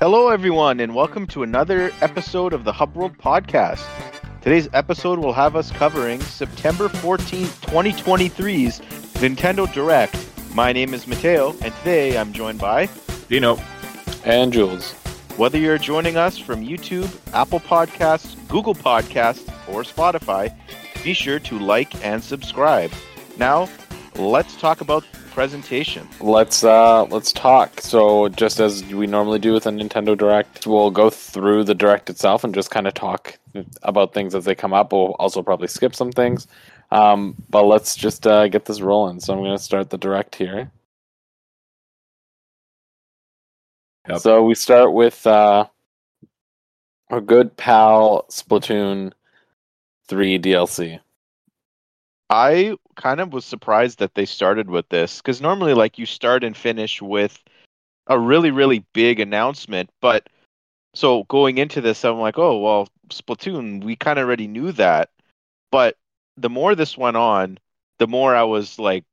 Hello, everyone, and welcome to another episode of the Hub World Podcast. Today's episode will have us covering September 14th, 2023's Nintendo Direct. My name is Matteo, and today I'm joined by Dino. And Jules. Whether you're joining us from YouTube, Apple Podcasts, Google Podcasts, or Spotify, be sure to like and subscribe. Now, let's talk about presentation. Let's uh let's talk. So just as we normally do with a Nintendo Direct, we'll go through the Direct itself and just kind of talk about things as they come up. We'll also probably skip some things. Um, but let's just uh, get this rolling. So I'm going to start the Direct here. Yep. So we start with uh, our good pal Splatoon 3 DLC. I kind of was surprised that they started with this because normally, like, you start and finish with a really, really big announcement. But so going into this, I'm like, oh, well, Splatoon, we kind of already knew that. But the more this went on, the more I was like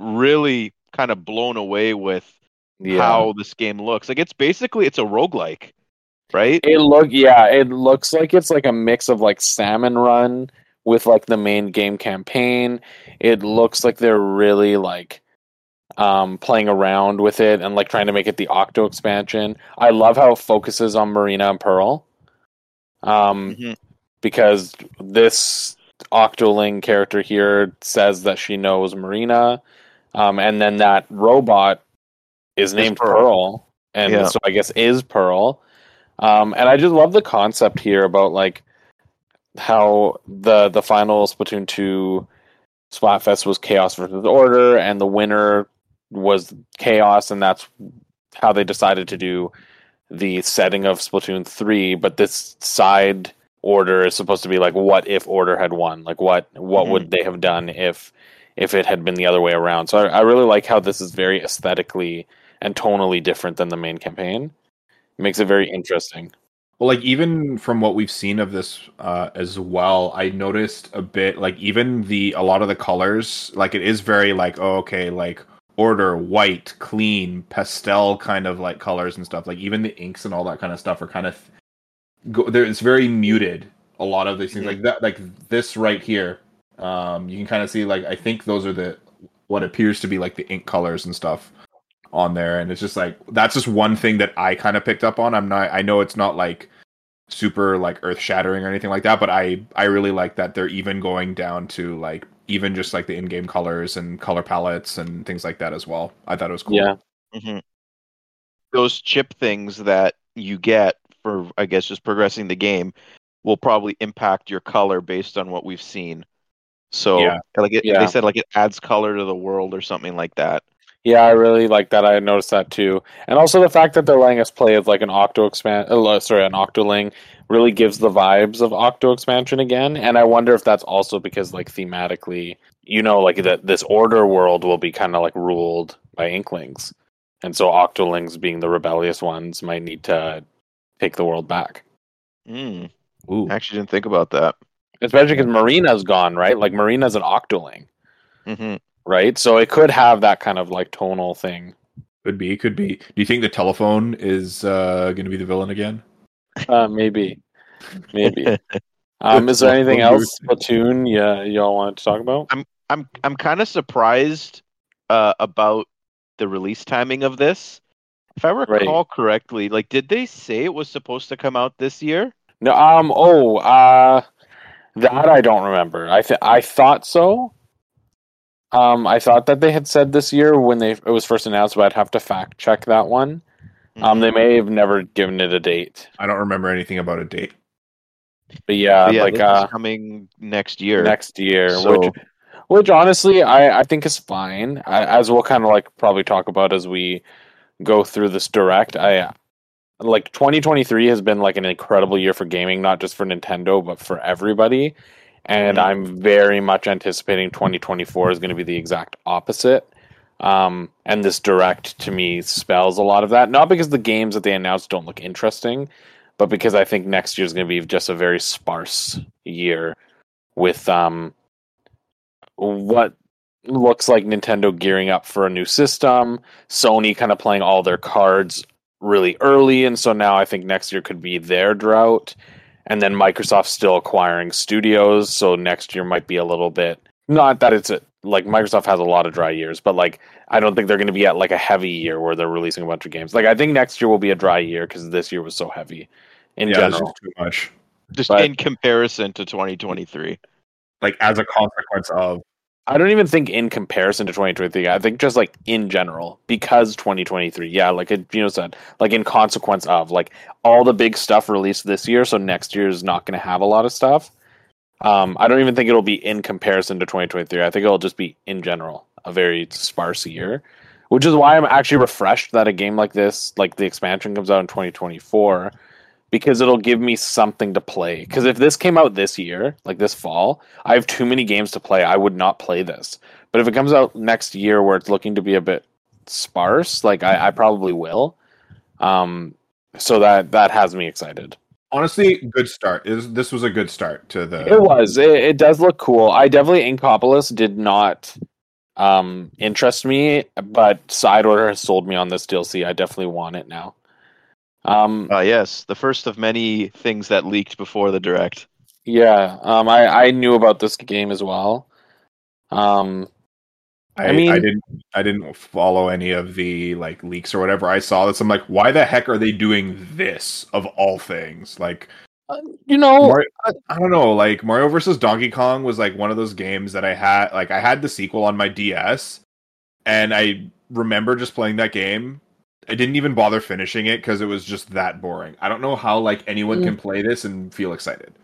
really kind of blown away with Yeah. how this game looks. Like, it's basically it's a roguelike, right? It look yeah, it looks like it's like a mix of like Salmon Run with like the main game campaign. It looks like they're really like um playing around with it and like trying to make it the Octo expansion. I love how it focuses on Marina and Pearl. Um Mhm. because this Octoling character here says that she knows Marina. Um and then that robot is named Pearl. Pearl. and Yeah. so I guess is Pearl. Um, and I just love the concept here about like how the the final Splatoon two Splatfest was Chaos versus Order, and the winner was Chaos, and that's how they decided to do the setting of Splatoon three. But this side order is supposed to be like, what if Order had won? Like, what what would mm-hmm. they have done if if it had been the other way around? So I, I really like how this is very aesthetically and tonally different than the main campaign. It makes it very interesting. Well, like even from what we've seen of this uh, as well, I noticed a bit like even the a lot of the colors, like it is very like oh okay, like order, white, clean, pastel kind of like colors and stuff. Like even the inks and all that kind of stuff are kind of go there. It's very muted. A lot of these things, Mhm. like that, like this right here, um, you can kind of see like I think those are the what appears to be like the ink colors and stuff on there and it's just like that's just one thing that I kind of picked up on. I'm not I know it's not like super like earth shattering or anything like that, but I I really like that they're even going down to like even just like the in-game colors and color palettes and things like that as well. I thought it was cool. Yeah. mm-hmm. Those chip things that you get for, I guess, just progressing the game will probably impact your color based on what we've seen. So, Yeah. like it, Yeah. they said, like it adds color to the world or something like that. Yeah, I really like that. I noticed that too, and also the fact that they're letting us play as like an Octo expand. Uh, sorry, an Octoling really gives the vibes of Octo expansion again. And I wonder if that's also because like thematically, you know, like that this Order world will be kind of like ruled by Inklings, and so Octolings, being the rebellious ones, might need to take the world back. Mm, Ooh. I actually didn't think about that. Especially because Marina's gone, right? Like Marina's an Octoling, hmm right? So it could have that kind of like tonal thing. Could be, could be. Do you think the telephone is uh going to be the villain again? Uh, maybe, maybe. Um, is there anything else, Splatoon? Yeah, y'all wanted to talk about? I'm I'm I'm kind of surprised uh, about the release timing of this. If I recall correctly, like, did they say it was supposed to come out this year? No. Um. Oh. Uh. That I don't remember. I th- I thought so. Um. I thought that they had said this year when they it was first announced, but I'd have to fact check that one. Um. They may have never given it a date, I don't remember anything about a date. but yeah, yeah, like this is uh, coming next year. next year, So- which which honestly I I think is fine. I, as we'll kind of like probably talk about as we go through this direct. I like 2023 has been like an incredible year for gaming, not just for Nintendo but for everybody. And Mhm. I'm very much anticipating 2024 is going to be the exact opposite. Um, and this direct to me spells a lot of that. Not because the games that they announced don't look interesting, but because I think next year is going to be just a very sparse year with um what looks like Nintendo gearing up for a new system, Sony kind of playing all their cards really early, and so now I think next year could be their drought. And then Microsoft's still acquiring studios, so next year might be a little bit. Not that it's a, like Microsoft has a lot of dry years, but like I don't think they're going to be at like a heavy year where they're releasing a bunch of games. Like I think next year will be a dry year because this year was so heavy in yeah, general. just too much. Just But- in comparison to 2023. Like as a consequence of I don't even think in comparison to 2023. I think just like in general because 2023. Yeah, like it, you know said, like in consequence of like all the big stuff released this year, so next year is not going to have a lot of stuff. Um, I don't even think it'll be in comparison to 2023. I think it'll just be in general a very sparse year, which is why I'm actually refreshed that a game like this, like the expansion, comes out in 2024 because it'll give me something to play. Because if this came out this year, like this fall, I have too many games to play. I would not play this. But if it comes out next year where it's looking to be a bit sparse, like I, I probably will. Um, so that that has me excited. honestly, good start. Is this was a good start to the It was. It, it does look cool. I definitely Inkopolis did not um interest me, but Side Order has sold me on this DLC. I definitely want it now. Um Uh, yes, the first of many things that leaked before the direct. yeah, um I I knew about this game as well. Um I, I I didn't I didn't follow any of the like leaks or whatever. I saw this. I'm like, why the heck are they doing this of all things? Like you know, Mario, I, I don't know. Like Mario versus Donkey Kong was like one of those games that I had. Like I had the sequel on my DS, and I remember just playing that game. I didn't even bother finishing it because it was just that boring. I don't know how like anyone Mm. can play this and feel excited.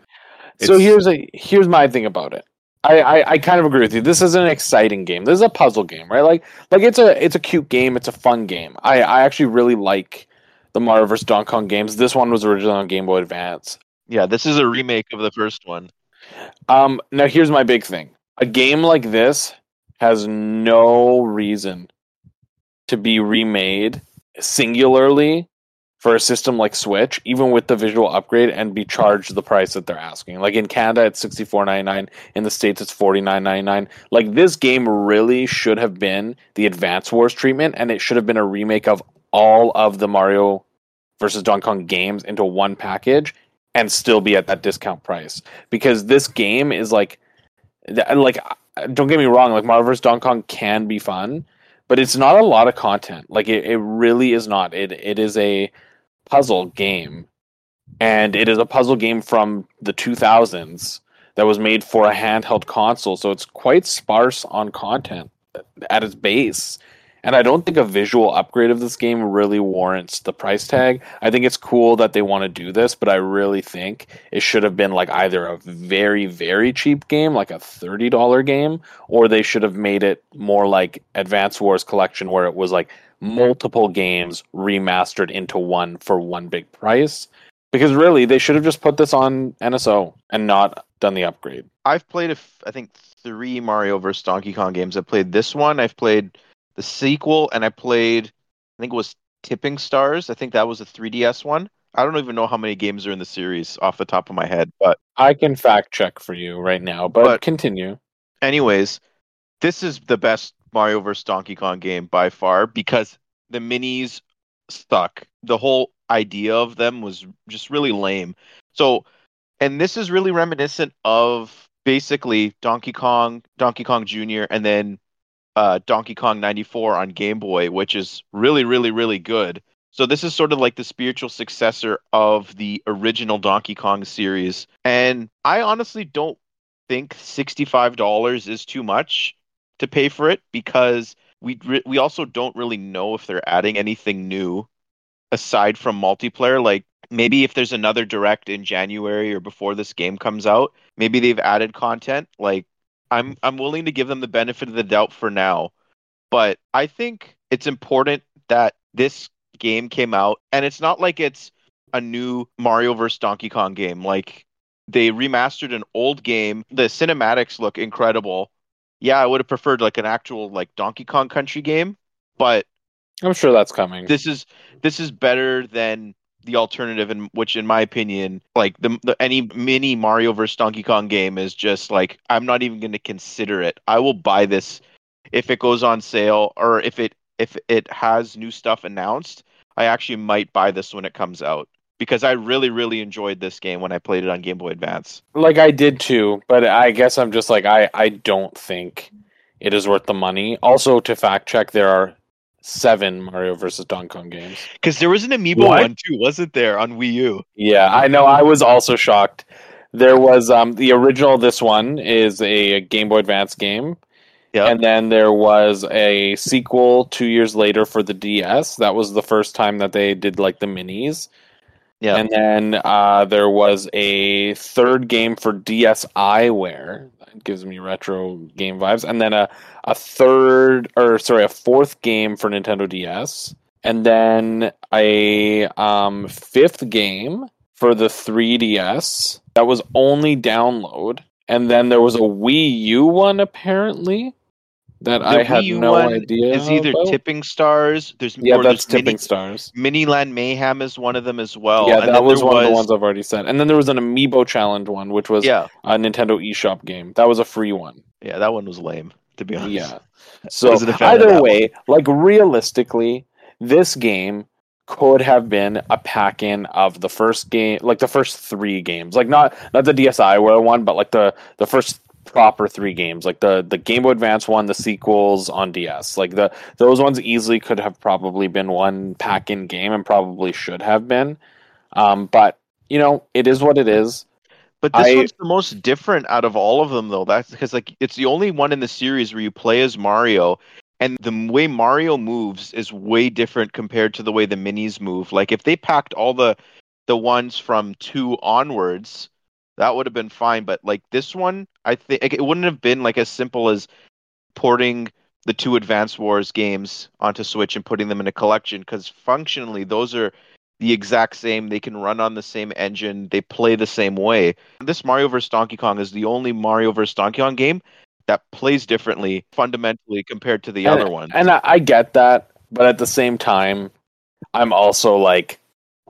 So here's a here's my thing about it. I, I, I kind of agree with you. This is an exciting game. This is a puzzle game, right? Like like it's a it's a cute game. It's a fun game. I, I actually really like the Mario vs Donkey Kong games. This one was originally on Game Boy Advance. Yeah, this is a remake of the first one. Um, now here's my big thing. A game like this has no reason to be remade singularly for a system like Switch, even with the visual upgrade, and be charged the price that they're asking. Like in Canada, it's sixty four ninety nine. In the states, it's forty nine ninety nine. Like this game really should have been the Advance Wars treatment, and it should have been a remake of all of the Mario versus Donkey Kong games into one package, and still be at that discount price. Because this game is like, like uh, don't get me wrong, like Mario vs Donkey Kong can be fun, but it's not a lot of content. Like it, it really is not. It it is a puzzle game, and it is a puzzle game from the 2000s that was made for a handheld console. So it's quite sparse on content at its base. And I don't think a visual upgrade of this game really warrants the price tag. I think it's cool that they want to do this, but I really think it should have been like either a very, very cheap game, like a $30 game, or they should have made it more like Advance Wars Collection, where it was like multiple games remastered into one for one big price. Because really, they should have just put this on NSO and not done the upgrade. I've played, I think, three Mario vs. Donkey Kong games. I've played this one. I've played the sequel, and I played, I think it was Tipping Stars. I think that was a 3DS one. I don't even know how many games are in the series off the top of my head, but I can fact check for you right now, but, But- continue. anyways, this is the best Mario vs. Donkey Kong game by far because the minis stuck. The whole idea of them was just really lame. So, and this is really reminiscent of basically Donkey Kong, Donkey Kong Jr., and then uh, Donkey Kong 94 on Game Boy, which is really, really, really good. So this is sort of like the spiritual successor of the original Donkey Kong series. And I honestly don't think $65 is too much to pay for it because we re- we also don't really know if they're adding anything new aside from multiplayer like maybe if there's another direct in January or before this game comes out maybe they've added content like I'm I'm willing to give them the benefit of the doubt for now but I think it's important that this game came out and it's not like it's a new Mario vs Donkey Kong game like they remastered an old game. The cinematics look incredible. Yeah, I would have preferred like an actual like Donkey Kong Country game, but I'm sure that's coming. this is this is better than the alternative in which in my opinion like the, the any mini Mario versus Donkey Kong game is just like I'm not even going to consider it. I will buy this if it goes on sale or if it if it has new stuff announced. I actually might buy this when it comes out because I really, really enjoyed this game when I played it on Game Boy Advance. Like I did too, but I guess I'm just like I I don't think it is worth the money. Also, to fact check, there are seven Mario versus Donkey Kong games. Because there was an amiibo What? one too, wasn't there, on Wii U? Yeah, I know. I was also shocked. There was um the original. This one is a Game Boy Advance game, Yeah. and then there was a sequel two years later for the DS. That was the first time that they did like the minis. Yeah. And then uh, there was a third game for DSiWare. That gives me retro game vibes. And then a, a third, or sorry, a fourth game for Nintendo DS. And then a um, fifth game for the 3DS that was only download. And then there was a Wii U one apparently that I The had Wii U no one idea. Is either about. Tipping Stars. There's Yeah, or that's Tipping Mini, Stars. Miniland Mayhem is one of them as well. yeah, and that was one of the ones I've already said. And then there was an Amiibo challenge one, which was Yeah, a Nintendo eShop game. That was a free one. yeah, that one was lame to be honest. Yeah. So Wasn't a fan of either way, like realistically, this game could have been a pack in of the first game, like the first three games, like not not the DSiWare one, but like the the first proper three games, like the the Game Boy Advance one, the sequels on DS, like the those ones easily could have probably been one pack in game and probably should have been. Um, but you know, it is what it is. But this I- one's the most different out of all of them, though. That's because like it's the only one in the series where you play as Mario, and the way Mario moves is way different compared to the way the minis move. Like if they packed all the the ones from two onwards, that would have been fine. But like this one, I think like, it wouldn't have been like as simple as porting the two Advance Wars games onto Switch and putting them in a collection because functionally those are the exact same. They can run on the same engine. They play the same way. This Mario vs. Donkey Kong is the only Mario vs. Donkey Kong game that plays differently fundamentally compared to the And- other ones. And I, I get that, but at the same time, I'm also like,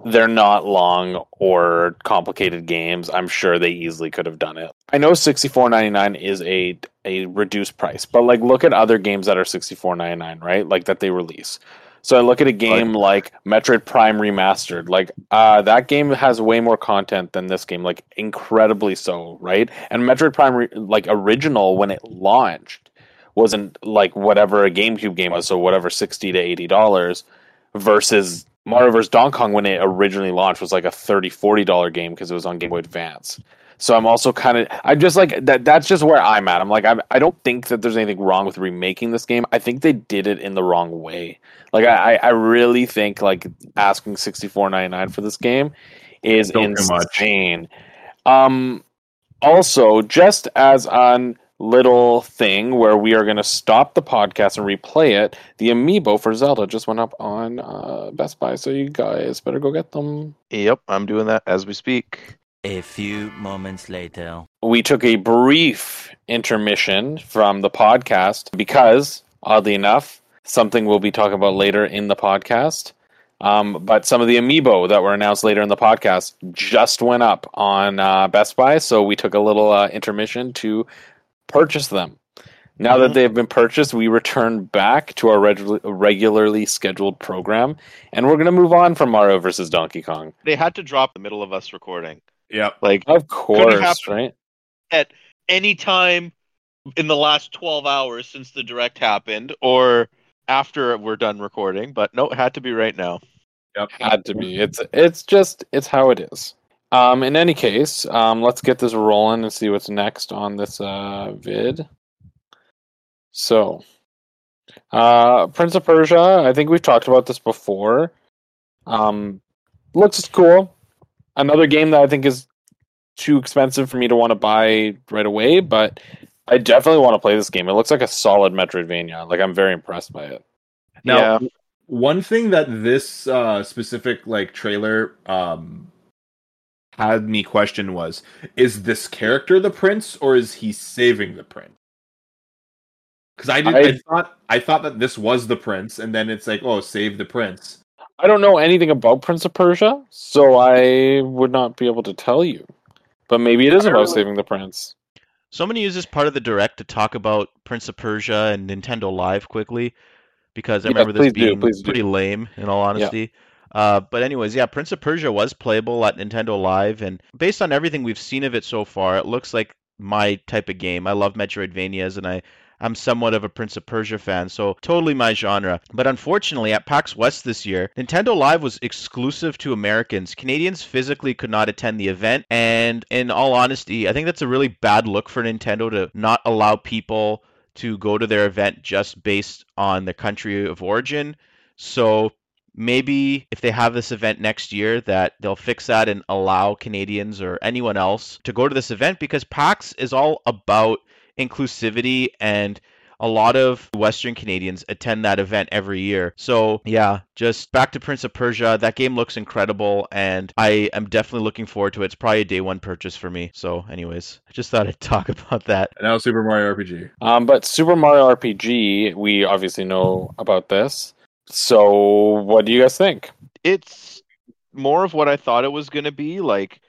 they're not long or complicated games. I'm sure they easily could have done it. I know 64.99 is a a reduced price, but like look at other games that are 64.99, right? Like that they release. So I look at a game like Metroid Prime Remastered. Like uh, that game has way more content than this game, like incredibly so, right? And Metroid Prime, Re- like original when it launched, wasn't like whatever a GameCube game was, so whatever sixty to eighty dollars, versus Mario vs. Donkey Kong when it originally launched was like a 30 40 dollar game because it was on Game Boy Advance. So I'm also kind of I'm just like that. That's just where I'm at. I'm like I'm, I don't think that there's anything wrong with remaking this game. I think they did it in the wrong way. Like I, I really think like asking 64.99 for this game is insane. Um, also, just as on little thing where we are going to stop the podcast and replay it, the amiibo for Zelda just went up on uh, Best Buy, so you guys better go get them. yep, I'm doing that as we speak. A few moments later. We took a brief intermission from the podcast because, oddly enough, something we'll be talking about later in the podcast. Um, but some of the amiibo that were announced later in the podcast just went up on uh, Best Buy, so we took a little uh, intermission to purchase them. Now that Mhm. they've been purchased, we return back to our regu- regularly scheduled program, and we're going to move on from Mario versus Donkey Kong. They had to drop the middle of us recording. Yep. Like Of course, happen. right? any time in the last 12 hours since the direct happened or after we're done recording, but no, it had to be right now. Yep. had to be. It's it's just it's how it is. Um, in any case, um, let's get this rolling and see what's next on this uh, vid. So, uh, Prince of Persia. I think we've talked about this before. Um, looks cool. Another game that I think is too expensive for me to want to buy right away, but I definitely want to play this game. It looks like a solid Metroidvania. Like I'm very impressed by it. Now, one thing that this uh, specific like trailer um, had me question was: Is this character the prince, or is he saving the prince? Because I did, I, I- thought I thought that this was the prince, and then it's like, oh, save the prince. I don't know anything about Prince of Persia, so I would not be able to tell you. But maybe it is about saving the prince. So I'm going to use this part of the direct to talk about Prince of Persia and Nintendo Live quickly because I Yeah, remember this please do, being do. pretty lame, in all honesty. Uh, but anyways, yeah, Prince of Persia was playable at Nintendo Live, and based on everything we've seen of it so far, it looks like my type of game. I love Metroidvanias, and I I'm somewhat of a Prince of Persia fan, so totally my genre. But unfortunately, at PAX West this year, Nintendo Live was exclusive to Americans. Canadians physically could not attend the event, and in all honesty, I think that's a really bad look for Nintendo to not allow people to go to their event just based on their country of origin. So maybe if they have this event next year that they'll fix that and allow Canadians or anyone else to go to this event because PAX is all about inclusivity and a lot of Western Canadians attend that event every year. So, yeah, just back to Prince of Persia. That game looks incredible, and I am definitely looking forward to it. It's probably a day one purchase for me. So, anyways, I just thought I'd talk about that. And now Super Mario RPG. Um, but Super Mario RPG, we obviously know about this. So, what do you guys think? It's more of what I thought it was going to be. Like,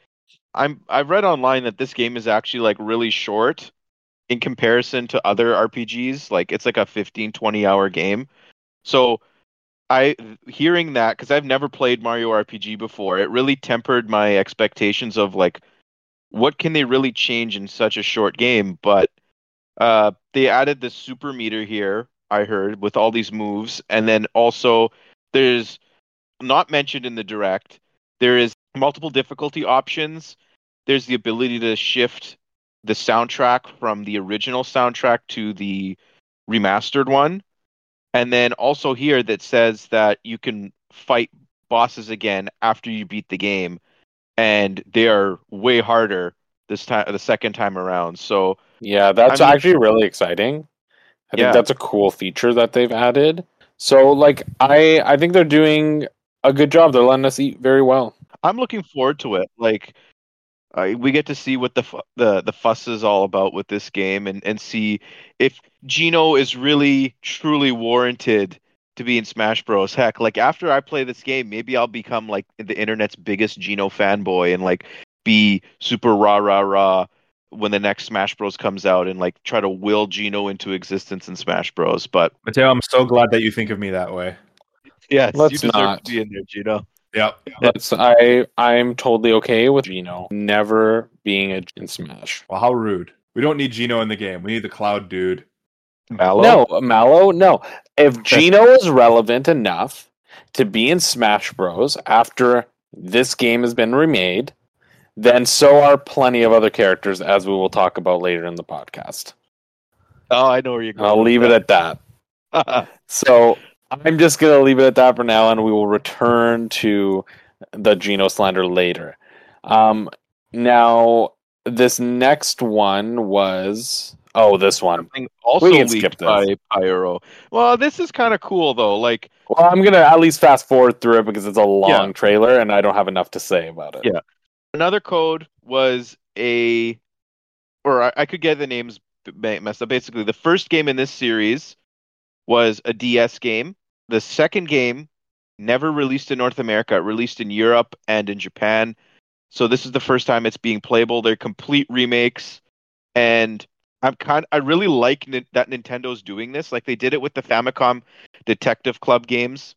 I'm I've read online that this game is actually like really short in comparison to other RPGs. Like, it's like a 15, 20 hour game. So, I hearing that because I've never played Mario RPG before, it really tempered my expectations of like what can they really change in such a short game. But uh, they added this super meter here, I heard, with all these moves, and then also there's not mentioned in the direct. There is multiple difficulty options. There's the ability to shift the soundtrack from the original soundtrack to the remastered one. And then also here that says that you can fight bosses again after you beat the game and they are way harder this time the second time around. So Yeah, that's I mean- actually really exciting. I Yeah. think that's a cool feature that they've added. So, like, I I think they're doing a good job. They're letting us eat very well. I'm looking forward to it. Like uh, we get to see what the fu- the the fuss is all about with this game, and and see if Geno is really truly warranted to be in Smash Bros. Heck, like after I play this game, maybe I'll become like the internet's biggest Geno fanboy and like be super rah rah rah when the next Smash Bros comes out and like try to will Geno into existence in Smash Bros. But Matteo, I'm so glad that you think of me that way. yes, Let's you deserve not. to be in there, Gino. Yep. That's I I'm totally okay with Geno never being a in Smash. Well, how rude. We don't need Geno in the game. We need the Cloud dude. Mallow. No, Mallow, no. If Geno is relevant enough to be in Smash Bros after this game has been remade, then so are plenty of other characters, as we will talk about later in the podcast. Oh, I know where you're going. I'll leave it at that. So I'm just gonna leave it at that for now, and we will return to the Geno slander later. Um, now this next one was oh, this one. something also We can skip this. by Pyoro. Well, this is kind of cool though. Like, Well, I'm gonna at least fast forward through it because it's a long trailer, and I don't have enough to say about it. Yeah. Another code was a, or I, I could get the names messed up. Basically, the first game in this series was a DS game. The second game never released in North America, released in Europe and in Japan. So this is the first time it's being playable. They're complete remakes, and I'm kind. I really like Nin- that Nintendo's doing this. Like they did it with the Famicom Detective Club games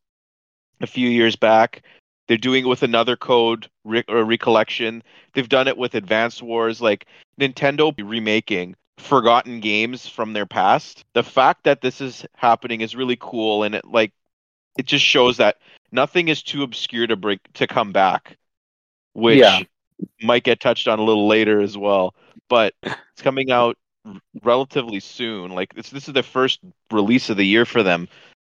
a few years back. They're doing it with another code re- or recollection. They've done it with Advance Wars. Like Nintendo remaking forgotten games from their past. The fact that this is happening is really cool, and it like it just shows that nothing is too obscure to break to come back, which Yeah. might get touched on a little later as well. But it's coming out r- relatively soon. Like this, this is the first release of the year for them,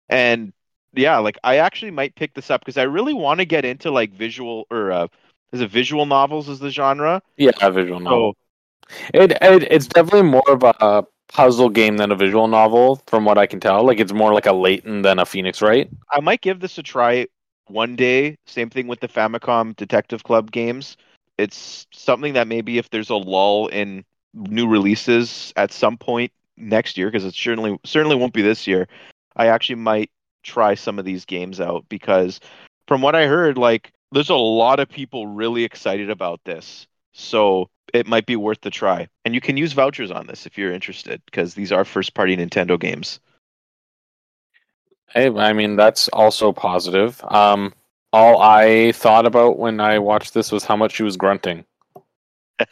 and yeah, like I actually might pick this up because I really want to get into like visual or uh, is it visual novels is the genre? Yeah, visual novel. So It, it it's definitely more of a puzzle game than a visual novel, from what I can tell. Like it's more like a Layton than a Phoenix Wright. I might give this a try one day. Same thing with the Famicom Detective Club games. It's something that maybe if there's a lull in new releases at some point next year, because it certainly certainly won't be this year, I actually might try some of these games out because from what I heard, like there's a lot of people really excited about this. So it might be worth the try. And you can use vouchers on this if you're interested, because these are first party Nintendo games. Hey, I mean that's also positive. Um, all I thought about when I watched this was how much she was grunting.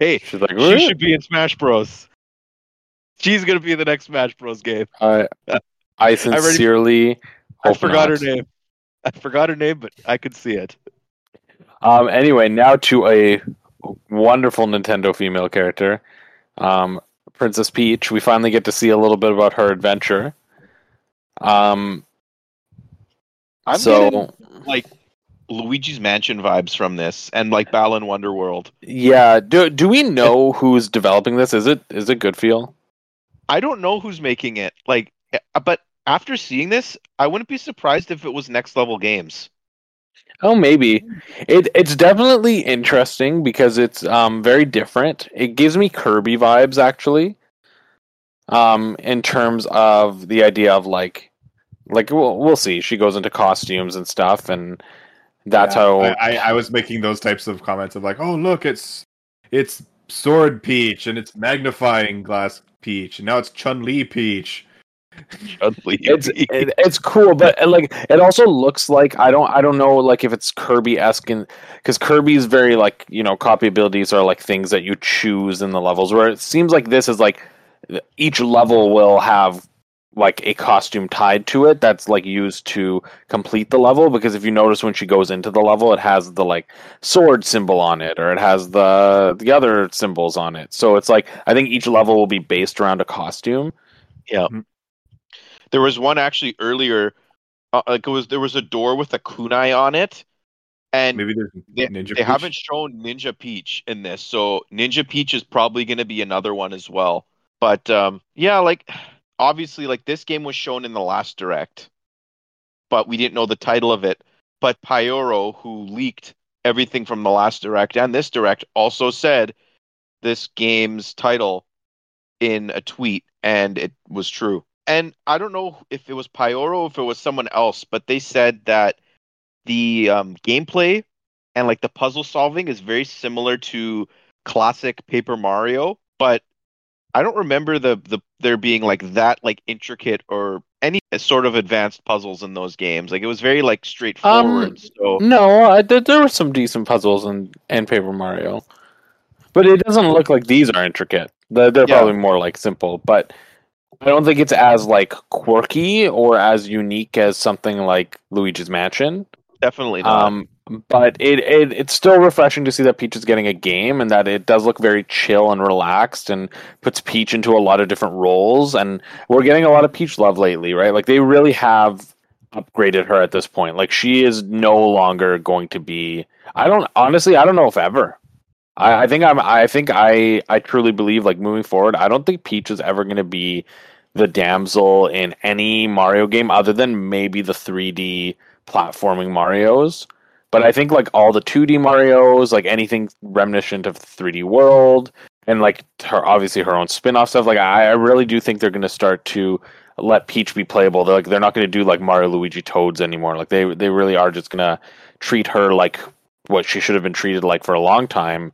Hey, She's like, she should be in Smash Bros. She's gonna be in the next Smash Bros game. I, I sincerely I hope forgot not. her name. I forgot her name, but I could see it. Um, anyway, now to a wonderful Nintendo female character, um, Princess Peach. We finally get to see a little bit about her adventure. Um, I'm so getting, like Luigi's Mansion vibes from this, and like Balan Wonderworld. yeah, do do we know who's developing this? Is it is it Good Feel? I don't know who's making it. Like, but after seeing this, I wouldn't be surprised if it was Next Level Games. Oh, maybe. It it's definitely interesting because it's um very different. It gives me Kirby vibes actually. Um, in terms of the idea of like, like we'll we'll see. She goes into costumes and stuff, and that's Yeah, how. I, I, I was making those types of comments of like, oh look, it's it's Sword Peach and it's magnifying glass Peach, and now it's Chun Li Peach. it's it, it's cool, but like it also looks like I don't I don't know like if it's Kirby esque because Kirby's very like you know copy abilities are like things that you choose in the levels where it seems like this is like each level will have like a costume tied to it that's like used to complete the level because if you notice when she goes into the level it has the like sword symbol on it or it has the the other symbols on it. So it's like i think each level will be based around a costume mm-hmm. There was one actually earlier. Uh, like it was there was a door with a kunai on it, and Maybe there's they, Ninja. they Peach. haven't shown Ninja Peach in this, so Ninja Peach is probably going to be another one as well. But um, yeah, like obviously, like this game was shown in the last direct, but we didn't know the title of it. But Pyoro, who leaked everything from the last direct and this direct, also said this game's title in a tweet, and it was true. And I don't know if it was Pyoro or if it was someone else, but they said that the um, gameplay and like the puzzle solving is very similar to classic Paper Mario, but I don't remember the the there being like that like intricate or any sort of advanced puzzles in those games. Like it was very like straightforward. Um, so No, I, there, there were some decent puzzles in, in Paper Mario, but it doesn't look like these are intricate. They're, they're Yeah. probably more like simple, but I don't think it's as like quirky or as unique as something like Luigi's Mansion. definitely not. Um, but it, it it's still refreshing to see that Peach is getting a game and that it does look very chill and relaxed and puts Peach into a lot of different roles. And we're getting a lot of Peach love lately, right? Like they really have upgraded her at this point. Like she is no longer going to be. I don't honestly. I don't know if ever. I, I think I'm. I think I. I truly believe like moving forward. I don't think Peach is ever going to be the damsel in any Mario game other than maybe the 3D platforming Mario's. But I think like all the 2D Mario's, like anything reminiscent of the 3D World, and like her obviously her own spin-off stuff. Like I, I really do think they're going to start to let Peach be playable. They're like they're not going to do like Mario, Luigi, Toads anymore. Like they they really are just going to treat her like what she should have been treated like for a long time,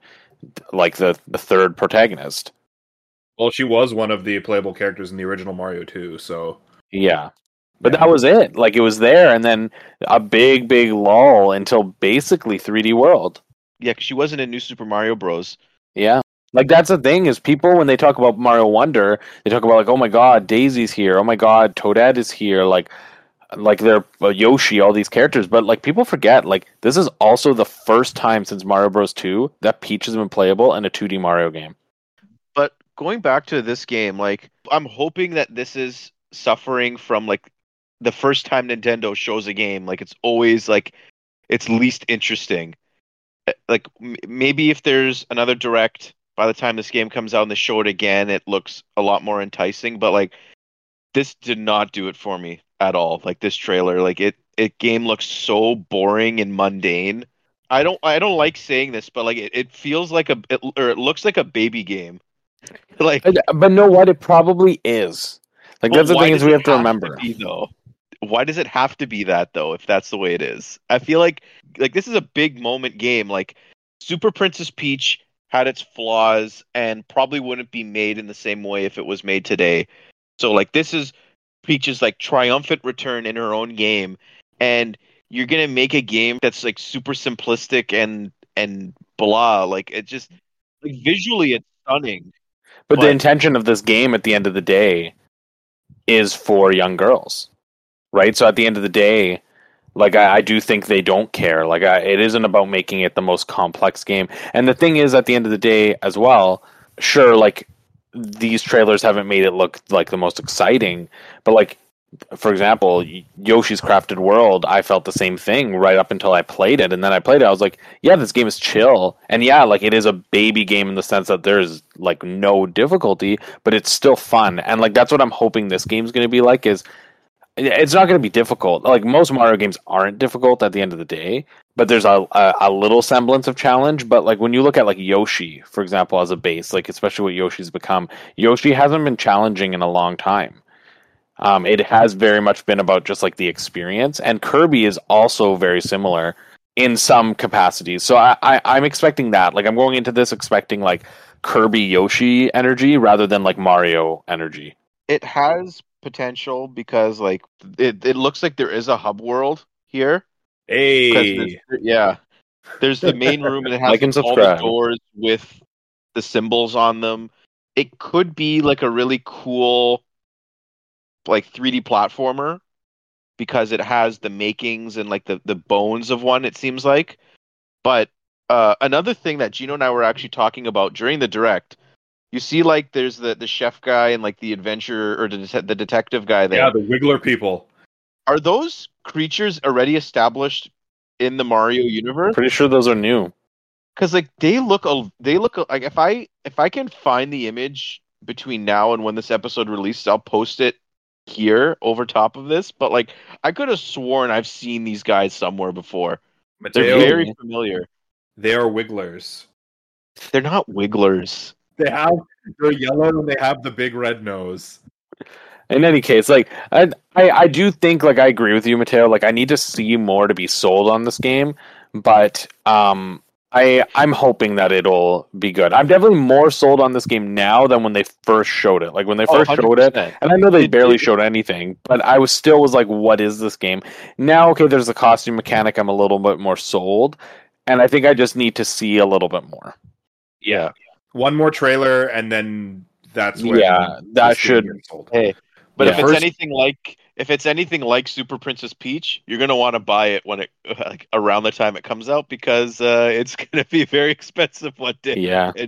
like the the third protagonist. Well, she was one of the playable characters in the original Mario 2, so Yeah. But Yeah. that was it. Like it was there, and then a big, big lull until basically 3D World. yeah, 'cause she wasn't in New Super Mario Bros. Yeah. Like that's the thing is people when they talk about Mario Wonder, they talk about like, oh my god, Daisy's here, oh my god, Toadette is here, like like they're uh, Yoshi, all these characters, but like people forget, like this is also the first time since Mario Bros. 2 that Peach has been playable in a 2D Mario game. But going back to this game, like I'm hoping that this is suffering from like the first time Nintendo shows a game, like it's always like it's least interesting. Uh, Like m- maybe if there's another direct by the time this game comes out and they show it again, it looks a lot more enticing. But like this did not do it for me at all. Like this trailer, like it it game looks so boring and mundane. I don't I don't like saying this, but like it, it feels like a it, or it looks like a baby game. Like But, know what? It probably is. Like that's the thing is we it have to remember. be, though, why does it have to be that though? If that's the way it is, I feel like like this is a big moment game. Like Super Princess Peach had its flaws and probably wouldn't be made in the same way if it was made today. So like this is Peach's like triumphant return in her own game, and you're gonna make a game that's like super simplistic and and blah. Like it just like visually it's stunning. But, the intention of this game at the end of the day is for young girls, right? So at the end of the day, like I, I do think they don't care. Like I, it isn't about making it the most complex game. And the thing is, at the end of the day, as well, sure, like these trailers haven't made it look like the most exciting, but like for example, Yoshi's Crafted World, I felt the same thing right up until I played it, and then I played it. I was like, yeah, this game is chill, and yeah, like it is a baby game in the sense that there's like no difficulty, but it's still fun, and like that's what I'm hoping this game's going to be like. Is it's not going to be difficult. Like most Mario games aren't difficult at the end of the day, but there's a, a a little semblance of challenge. But like when you look at like Yoshi, for example, as a base, like especially what Yoshi's become, Yoshi hasn't been challenging in a long time. Um, it has very much been about just like the experience, and Kirby is also very similar in some capacities. So I, I I'm expecting that. Like I'm going into this expecting like Kirby Yoshi energy rather than like Mario energy. It has potential because like it, it looks like there is a hub world here. Hey, there's- yeah. There's the main room and it has Like and all the doors with the symbols on them. It could be like a really cool like 3D platformer because it has the makings and like the, the bones of one, it seems like. But uh, another thing that Gino and I were actually talking about during the direct, you see like there's the, the chef guy and like the adventure or the, det- the detective guy there yeah, the Wiggler people. are those creatures already established in the Mario universe? Pretty sure those are new. Because like they look, a- they look like if I if I can find the image between now and when this episode releases, I'll post it here over top of this. But like I could have sworn I've seen these guys somewhere before. They're very familiar. they are Wigglers. They're not wigglers. They have they're yellow and they have the big red nose. In any case, like I, I I do think like I agree with you, Matteo. Like I need to see more to be sold on this game, but um I I'm hoping that it'll be good. I'm definitely more sold on this game now than when they first showed it. Like when they Oh, first showed it, and I know they barely showed anything, but I was still was like, "What is this game?" Now, okay, there's a costume mechanic. I'm a little bit more sold, and I think I just need to see a little bit more. Yeah. One more trailer and then that's when Yeah, that should- gets. Hey, but Yeah. if it's First- anything like if it's anything like Super Princess Peach, you're gonna want to buy it when it like around the time it comes out because uh, it's gonna be very expensive one day. Yeah.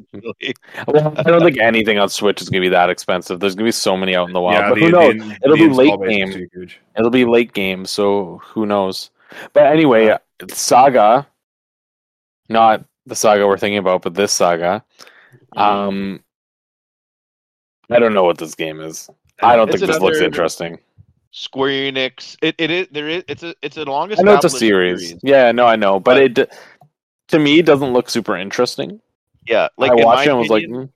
Well, I don't think anything on Switch is gonna be that expensive. There's gonna be so many out in the wild, yeah, but the- who knows? in- It'll the be late install game. It'll be late game, so who knows? But anyway, Saga, not the saga we're thinking about, but this saga. Um, I don't know what this game is. I don't It's think this looks interesting. Square Enix. It it is there is it's a it's a long I know it's a established series. Yeah, no, I know, but But- it to me doesn't look super interesting. Yeah, like I watched it and was like, mm,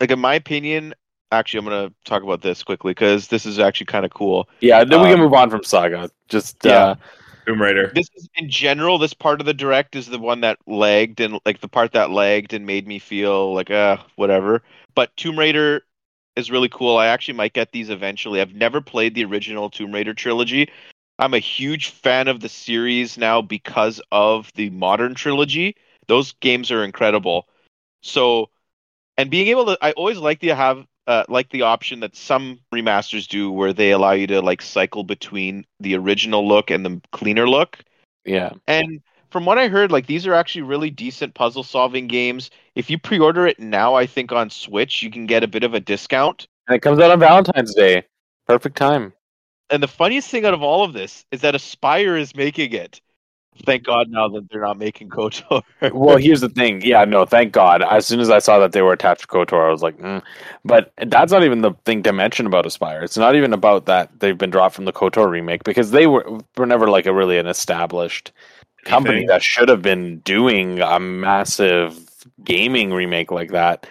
like in my opinion, actually, I'm gonna talk about this quickly because this is actually kind of cool. yeah. Then we can Um, move on from Saga. Just yeah. uh, Tomb Raider. This is in general. This part of the direct is the one that lagged and like the part that lagged and made me feel like uh whatever. But Tomb Raider is really cool. I actually might get these eventually. I've never played the original Tomb Raider trilogy. I'm a huge fan of the series now because of the modern trilogy. Those games are incredible. So, and being able to, I always like to have uh, like the option that some remasters do, where they allow you to like cycle between the original look and the cleaner look. yeah. And from what I heard, like these are actually really decent puzzle solving games. If you pre-order it now, I think on Switch you can get a bit of a discount. And it comes out on Valentine's Day. Perfect time. And the funniest thing out of all of this is that Aspyr is making it. Thank God now that they're not making KOTOR. well, here's the thing. Yeah, no, thank God. As soon as I saw that they were attached to KOTOR, I was like, mm. but that's not even the thing to mention about Aspyr. It's not even about that they've been dropped from the KOTOR remake because they were were never like a really an established company Anything? that should have been doing a massive gaming remake like that.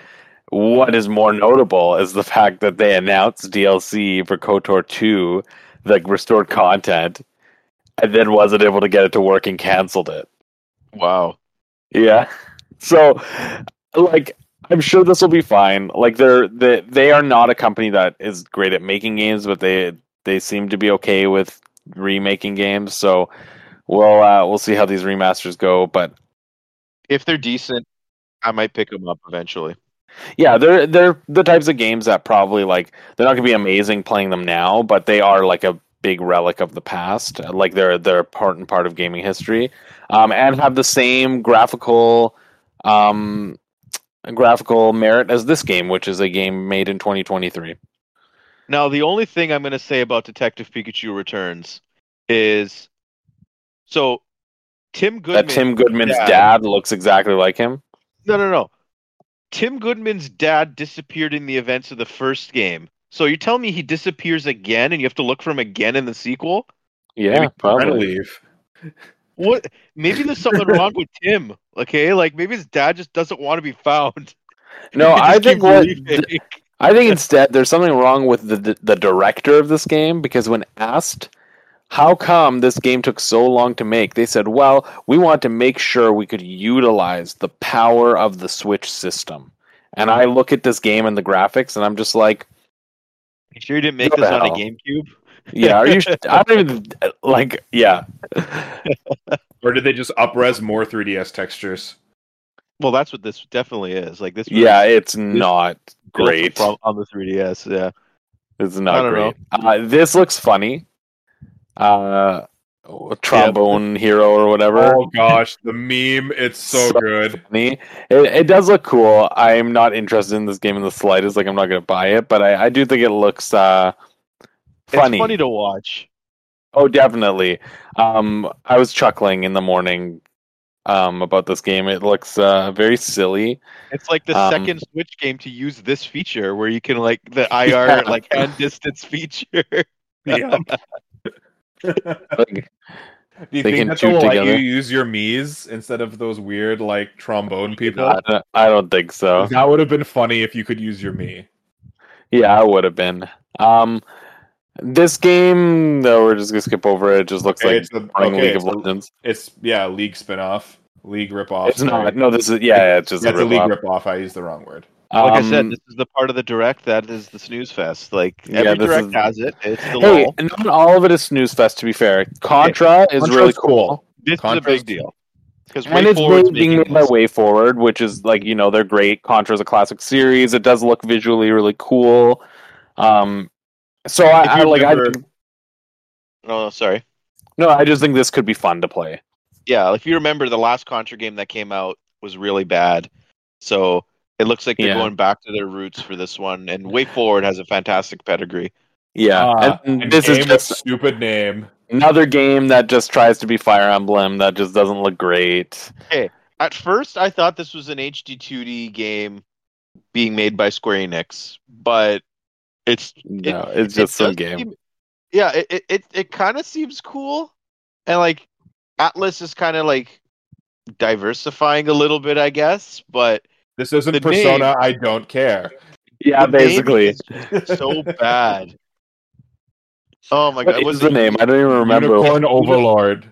What is more notable is the fact that they announced DLC for KOTOR 2, like restored content, and then wasn't able to get it to work and canceled it. wow. Yeah. So, like, I'm sure this will be fine. Like, they're they they are not a company that is great at making games, but they they seem to be okay with remaking games. So, we'll uh, we'll see how these remasters go. But If they're decent, I might pick them up eventually. yeah, they're they're the types of games that probably like they're not gonna be amazing playing them now, but they are like a big relic of the past. Like they're they're a important part of gaming history, um, and have the same graphical um, graphical merit as this game, which is a game made in 2023. Now, the only thing I'm going to say about Detective Pikachu Returns is so Tim Goodman. that Tim Goodman's dad- dad looks exactly like him. No, no, no. Tim Goodman's dad disappeared in the events of the first game. So you're telling me he disappears again, and you have to look for him again in the sequel? Yeah, Maybe probably. leave. What? Maybe there's something wrong with Tim. Okay, like maybe his dad just doesn't want to be found. No, I think what leaving. I think instead there's something wrong with the, the the director of this game because when asked how come this game took so long to make, they said, "Well, we want to make sure we could utilize the power of the Switch system." And I look at this game and the graphics, and I'm just like, You sure you didn't make Go this on a. GameCube? "Yeah, are you?" sh- I don't even like. Yeah, Or did they just upres more 3DS textures? Well, that's what this definitely is. Like this. yeah, was it's not great. from- on the 3DS. Yeah. It's I not don't great. Uh, this looks funny. Uh, trombone hero or whatever. Oh gosh, the meme, it's so, So good. funny. It, it does look cool. I'm not interested in this game in the slightest. Like I'm not going to buy it, but I, I do think it looks uh, funny. It's funny to watch. Oh, definitely. Um, I was chuckling in the morning um, about this game. It looks uh, very silly. It's like the Um, second Switch game to use this feature where you can like the IR Yeah. like hand distance feature. Yeah. Like, Do you think that they'll let you use your Mii's instead of those weird like trombone people? I, don't- I don't think so. That would have been funny if you could use your Mii. Yeah, I would have been. Um, this game, no, we're just gonna skip over it. It just looks Okay, like it's a, okay, League of it's, a- Legends. it's yeah, League spinoff, League ripoff. It's not. No, this is yeah, it's just That's a a League rip-off. ripoff. I used the wrong word. Like I said, Um, this is the part of the direct that is the snooze fest. Like Yeah, every this direct is- has it. It's the Hey, lull. not all of it is snooze fest. To be fair, Contra is Contra's really cool. cool, This is a big deal because and it's WayForward's made, being made by. Way Forward, which is like you know they're great. Contra is a classic series. It does look visually really cool. Um, so I, I you like. I remember- Oh, sorry. no, I just think this could be fun to play. Yeah, if you remember, the last Contra game that came out was really bad. So it looks like they're Yeah. going back to their roots for this one. And Way Forward has a fantastic pedigree. Yeah, Ah, and, and this is game just with stupid name. another game that just tries to be Fire Emblem that just doesn't look great. At first, I thought this was an HD 2D game being made by Square Enix, but it's No, it's it just some game. seem- yeah, it it it, it kind of seems cool, and like Atlus is kind of like diversifying a little bit, I guess. But This isn't The Persona. name- I don't care. Yeah, the basically. so bad. Oh my god! What was is the it- name? I don't even remember. Unicorn Overlord.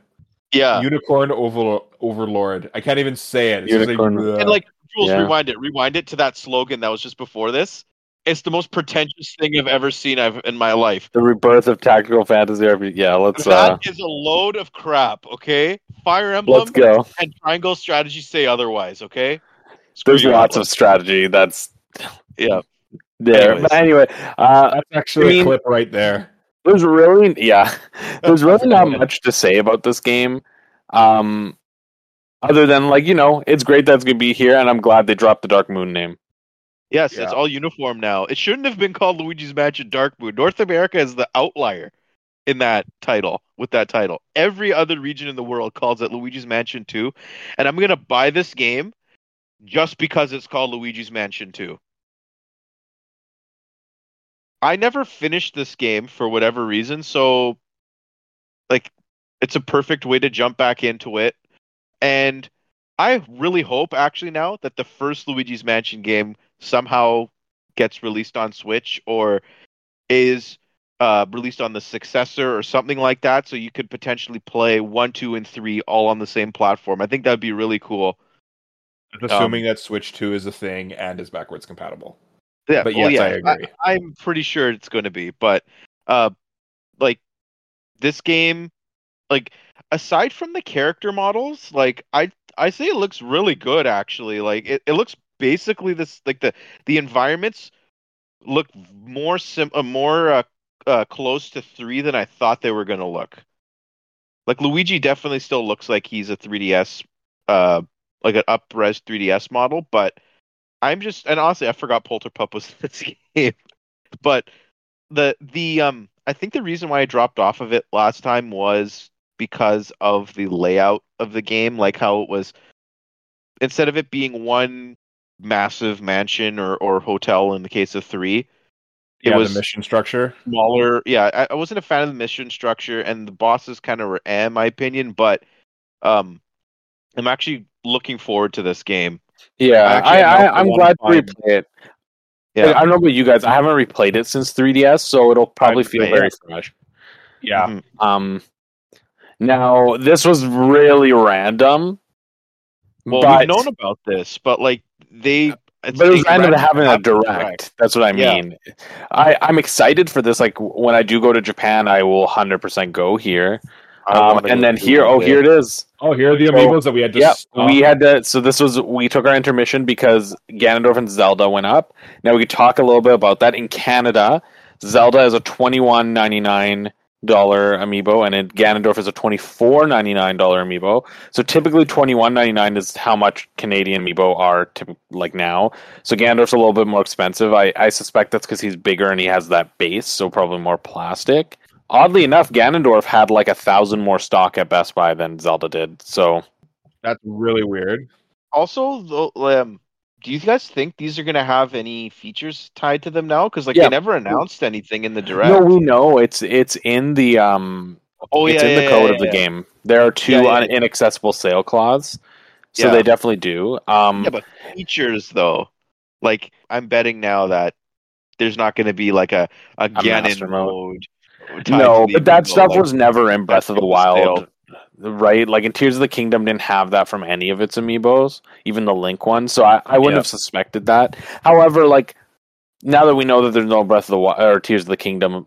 Yeah, Unicorn Overlo- Overlord. I can't even say it. It's Unicorn- like, and like Jules, Yeah. rewind it, rewind it to that slogan that was just before this. It's the most pretentious thing I've ever seen I've in my life. The rebirth of tactical fantasy RPG. Yeah, let's uh, That is a load of crap. Okay, Fire Emblem let's go. and Triangle Strategy say otherwise. Okay, Screw There's lots Atlus. of strategy that's yeah. there. Anyways. But anyway, uh, that's actually I mean- a clip right there. there's really yeah, there's really not much to say about this game. Um, other than like you know, it's great that's gonna be here, and I'm glad they dropped the Dark Moon name. Yes, Yeah. it's all uniform now. It shouldn't have been called Luigi's Mansion Dark Moon. North America is the outlier in that title. With that title, every other region in the world calls it Luigi's Mansion 2, and I'm gonna buy this game just because it's called Luigi's Mansion 2. I never finished this game for whatever reason, so like it's a perfect way to jump back into it. And I really hope actually now that the first Luigi's Mansion game somehow gets released on Switch or is uh, released on the successor or something like that, so you could potentially play one, two, and three all on the same platform. I think that'd be really cool. Assuming that Switch 2 is a thing and is backwards compatible. Yeah, But well, yes, yeah, I agree. I, am pretty sure it's going to be, but uh, like this game, like aside from the character models, like I I say it looks really good actually. Like it, it looks basically this like the the environments look more sim uh, more uh, uh, close to three than I thought they were gonna look. Like Luigi definitely still looks like he's a 3DS, uh, like an up-res 3DS model, but I'm just and honestly I forgot Polterpup was in this game, but the the um I think the reason why I dropped off of it last time was because of the layout of the game, like how it was instead of it being one massive mansion or, or hotel in the case of three, it yeah, was mission structure. smaller. Yeah, I, I wasn't a fan of the mission structure, and the bosses kind of were, eh, in my opinion. But um, I'm actually looking forward to this game. Yeah, Actually, I, I'm I I'm glad to fine. replay it. Yeah, I don't know about you guys. I haven't replayed it since 3DS, so it'll probably I'm- feel yeah. very fresh. Yeah, Mhm. Um, now this was really random, Well, but we've known about this, but like they, it's but it was it's random to having a have direct. That's what I Yeah. mean. I I'm excited for this. Like when I do go to Japan, I will hundred percent go here. I Um, and then here, oh, here it is. Oh, here are the So, amiibos that we had to. Yep, stop. we had to. So this was we took our intermission because Ganondorf and Zelda went up. Now we could talk a little bit about that. In Canada, Zelda is a twenty one ninety nine dollar amiibo, and in Ganondorf is a twenty four ninety nine dollar amiibo. So typically twenty one ninety nine is how much Canadian amiibo are typ- like now. So Ganondorf's a little bit more expensive. I I suspect that's because he's bigger and he has that base, so probably more plastic. Oddly enough, Ganondorf had like a thousand more stock at Best Buy than Zelda did. So That's really weird. Also, though, um, do you guys think these are gonna have any features tied to them now? Because like Yeah. they never announced anything in the direct. No, we know it's it's in the um oh it's yeah, in yeah, the code yeah, of the yeah. game. There are two Yeah, yeah, un- yeah. inaccessible sailcloths, so Yeah. they definitely do. Um, Yeah, but features though, like I'm betting now that there's not going to be like a a, Ganon master mode. No, but that stuff like- was never in Breath of the Wild, right? Like in Tears of the Kingdom didn't have that from any of its amiibos, even the Link one. So I, I wouldn't Yeah. have suspected that. However, like now that we know that there's no Breath of the Wild or Tears of the Kingdom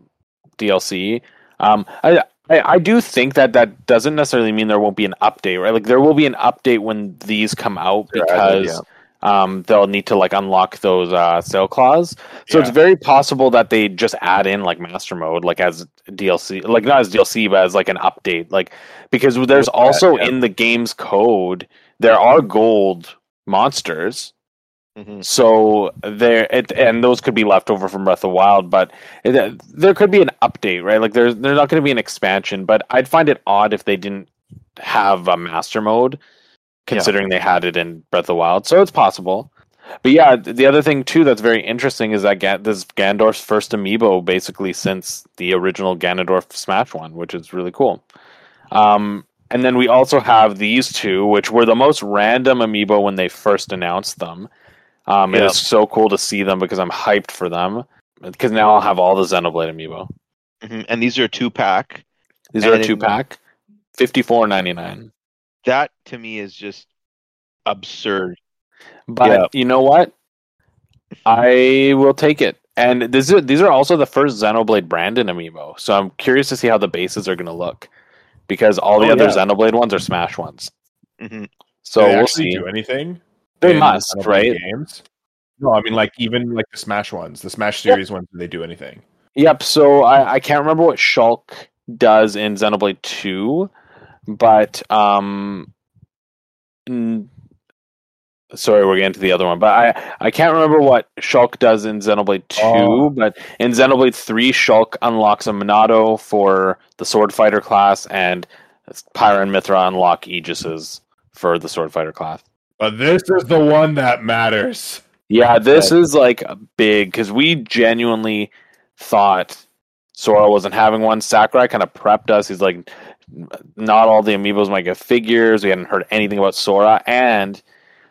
DLC, um, I. I, I do think that that doesn't necessarily mean there won't be an update, right? Like there will be an update when these come out because um, they'll need to like unlock those uh, sailcloths. So it's very possible that they just add in like master mode, like as DLC, like not as DLC, but as like an update, like because there's also yeah. in the game's code there are gold monsters. Mhm. So there, it, and those could be left over from Breath of the Wild, but it, there could be an update, right? Like there's there's not going to be an expansion, but I'd find it odd if they didn't have a master mode, considering they had it in Breath of the Wild. So it's possible. But yeah, the other thing too that's very interesting is that Ga- this is Ganondorf's first amiibo basically since the original Ganondorf Smash one, which is really cool. Um, and then we also have these two, which were the most random amiibo when they first announced them. Um, It Yeah. is so cool to see them because I'm hyped for them. Because now I'll have all the Xenoblade amiibo. Mhm. And these are two pack. These are a two pack, fifty four ninety nine. That to me is just absurd. But Yeah. you know what? I will take it. And this is, these are also the first Xenoblade Brandon amiibo. So I'm curious to see how the bases are going to look. Because all the Oh, other yeah. Xenoblade ones are Smash ones. hmm So they we'll actually see. do anything. They must, Xenoblade right? Games. No, I mean like even like the Smash ones, the Smash series ones. Do they do anything? Yep. So I, I can't remember what Shulk does in Xenoblade 2, but um, n- sorry, we're getting to the other one. But I I can't remember what Shulk does in Xenoblade 2, Oh. but in Xenoblade 3, Shulk unlocks a Monado for the Sword Fighter class, and Pyra and Mythra unlock Aegis's for the Sword Fighter class. But this is the one that matters. Yeah, this is like big because we genuinely thought Sora wasn't having one. Sakurai kind of prepped us. He's like, not all the amiibos might get figures. We hadn't heard anything about Sora, and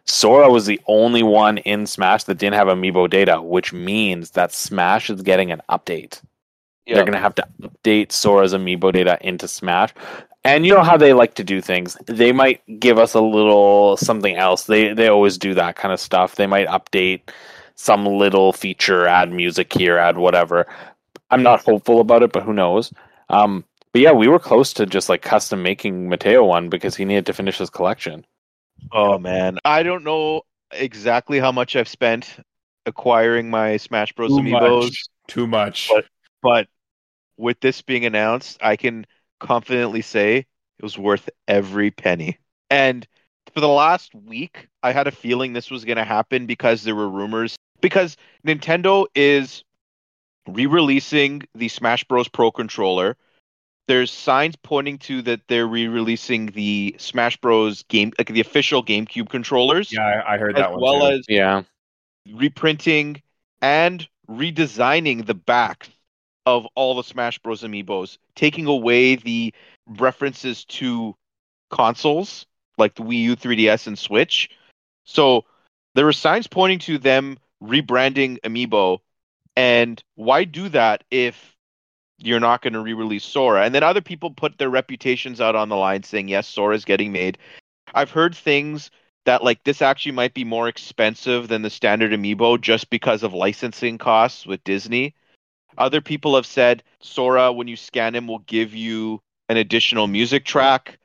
Sora was the only one in Smash that didn't have amiibo data, which means that Smash is getting an update. Yeah. They're going to have to update Sora's amiibo data into Smash. And you know how they like to do things. They might give us a little something else. They they always do that kind of stuff. They might update some little feature, add music here, add whatever. I'm not hopeful about it, but who knows? Um, But yeah, we were close to just like custom making Matteo one because he needed to finish his collection. Oh man, I don't know exactly how much I've spent acquiring my Smash Bros. Too amiibos, much. Too much. But- but with this being announced, I can confidently say it was worth every penny. And for the last week, I had a feeling this was going to happen because there were rumors. Because Nintendo is re-releasing the Smash Bros. Pro controller. There's signs pointing to that they're re-releasing the Smash Bros. game, like the official GameCube controllers, yeah, I, I heard as that one. well too. as Yeah. reprinting and redesigning the back of all the Smash Bros. amiibos, taking away the references to consoles like the Wii U, 3DS, and Switch. So there were signs pointing to them rebranding Amiibo. And why do that if you're not going to re-release Sora? And then other people put their reputations out on the line saying, yes, Sora's getting made. I've heard things that like this actually might be more expensive than the standard amiibo just because of licensing costs with Disney. Other people have said Sora, when you scan him, will give you an additional music track.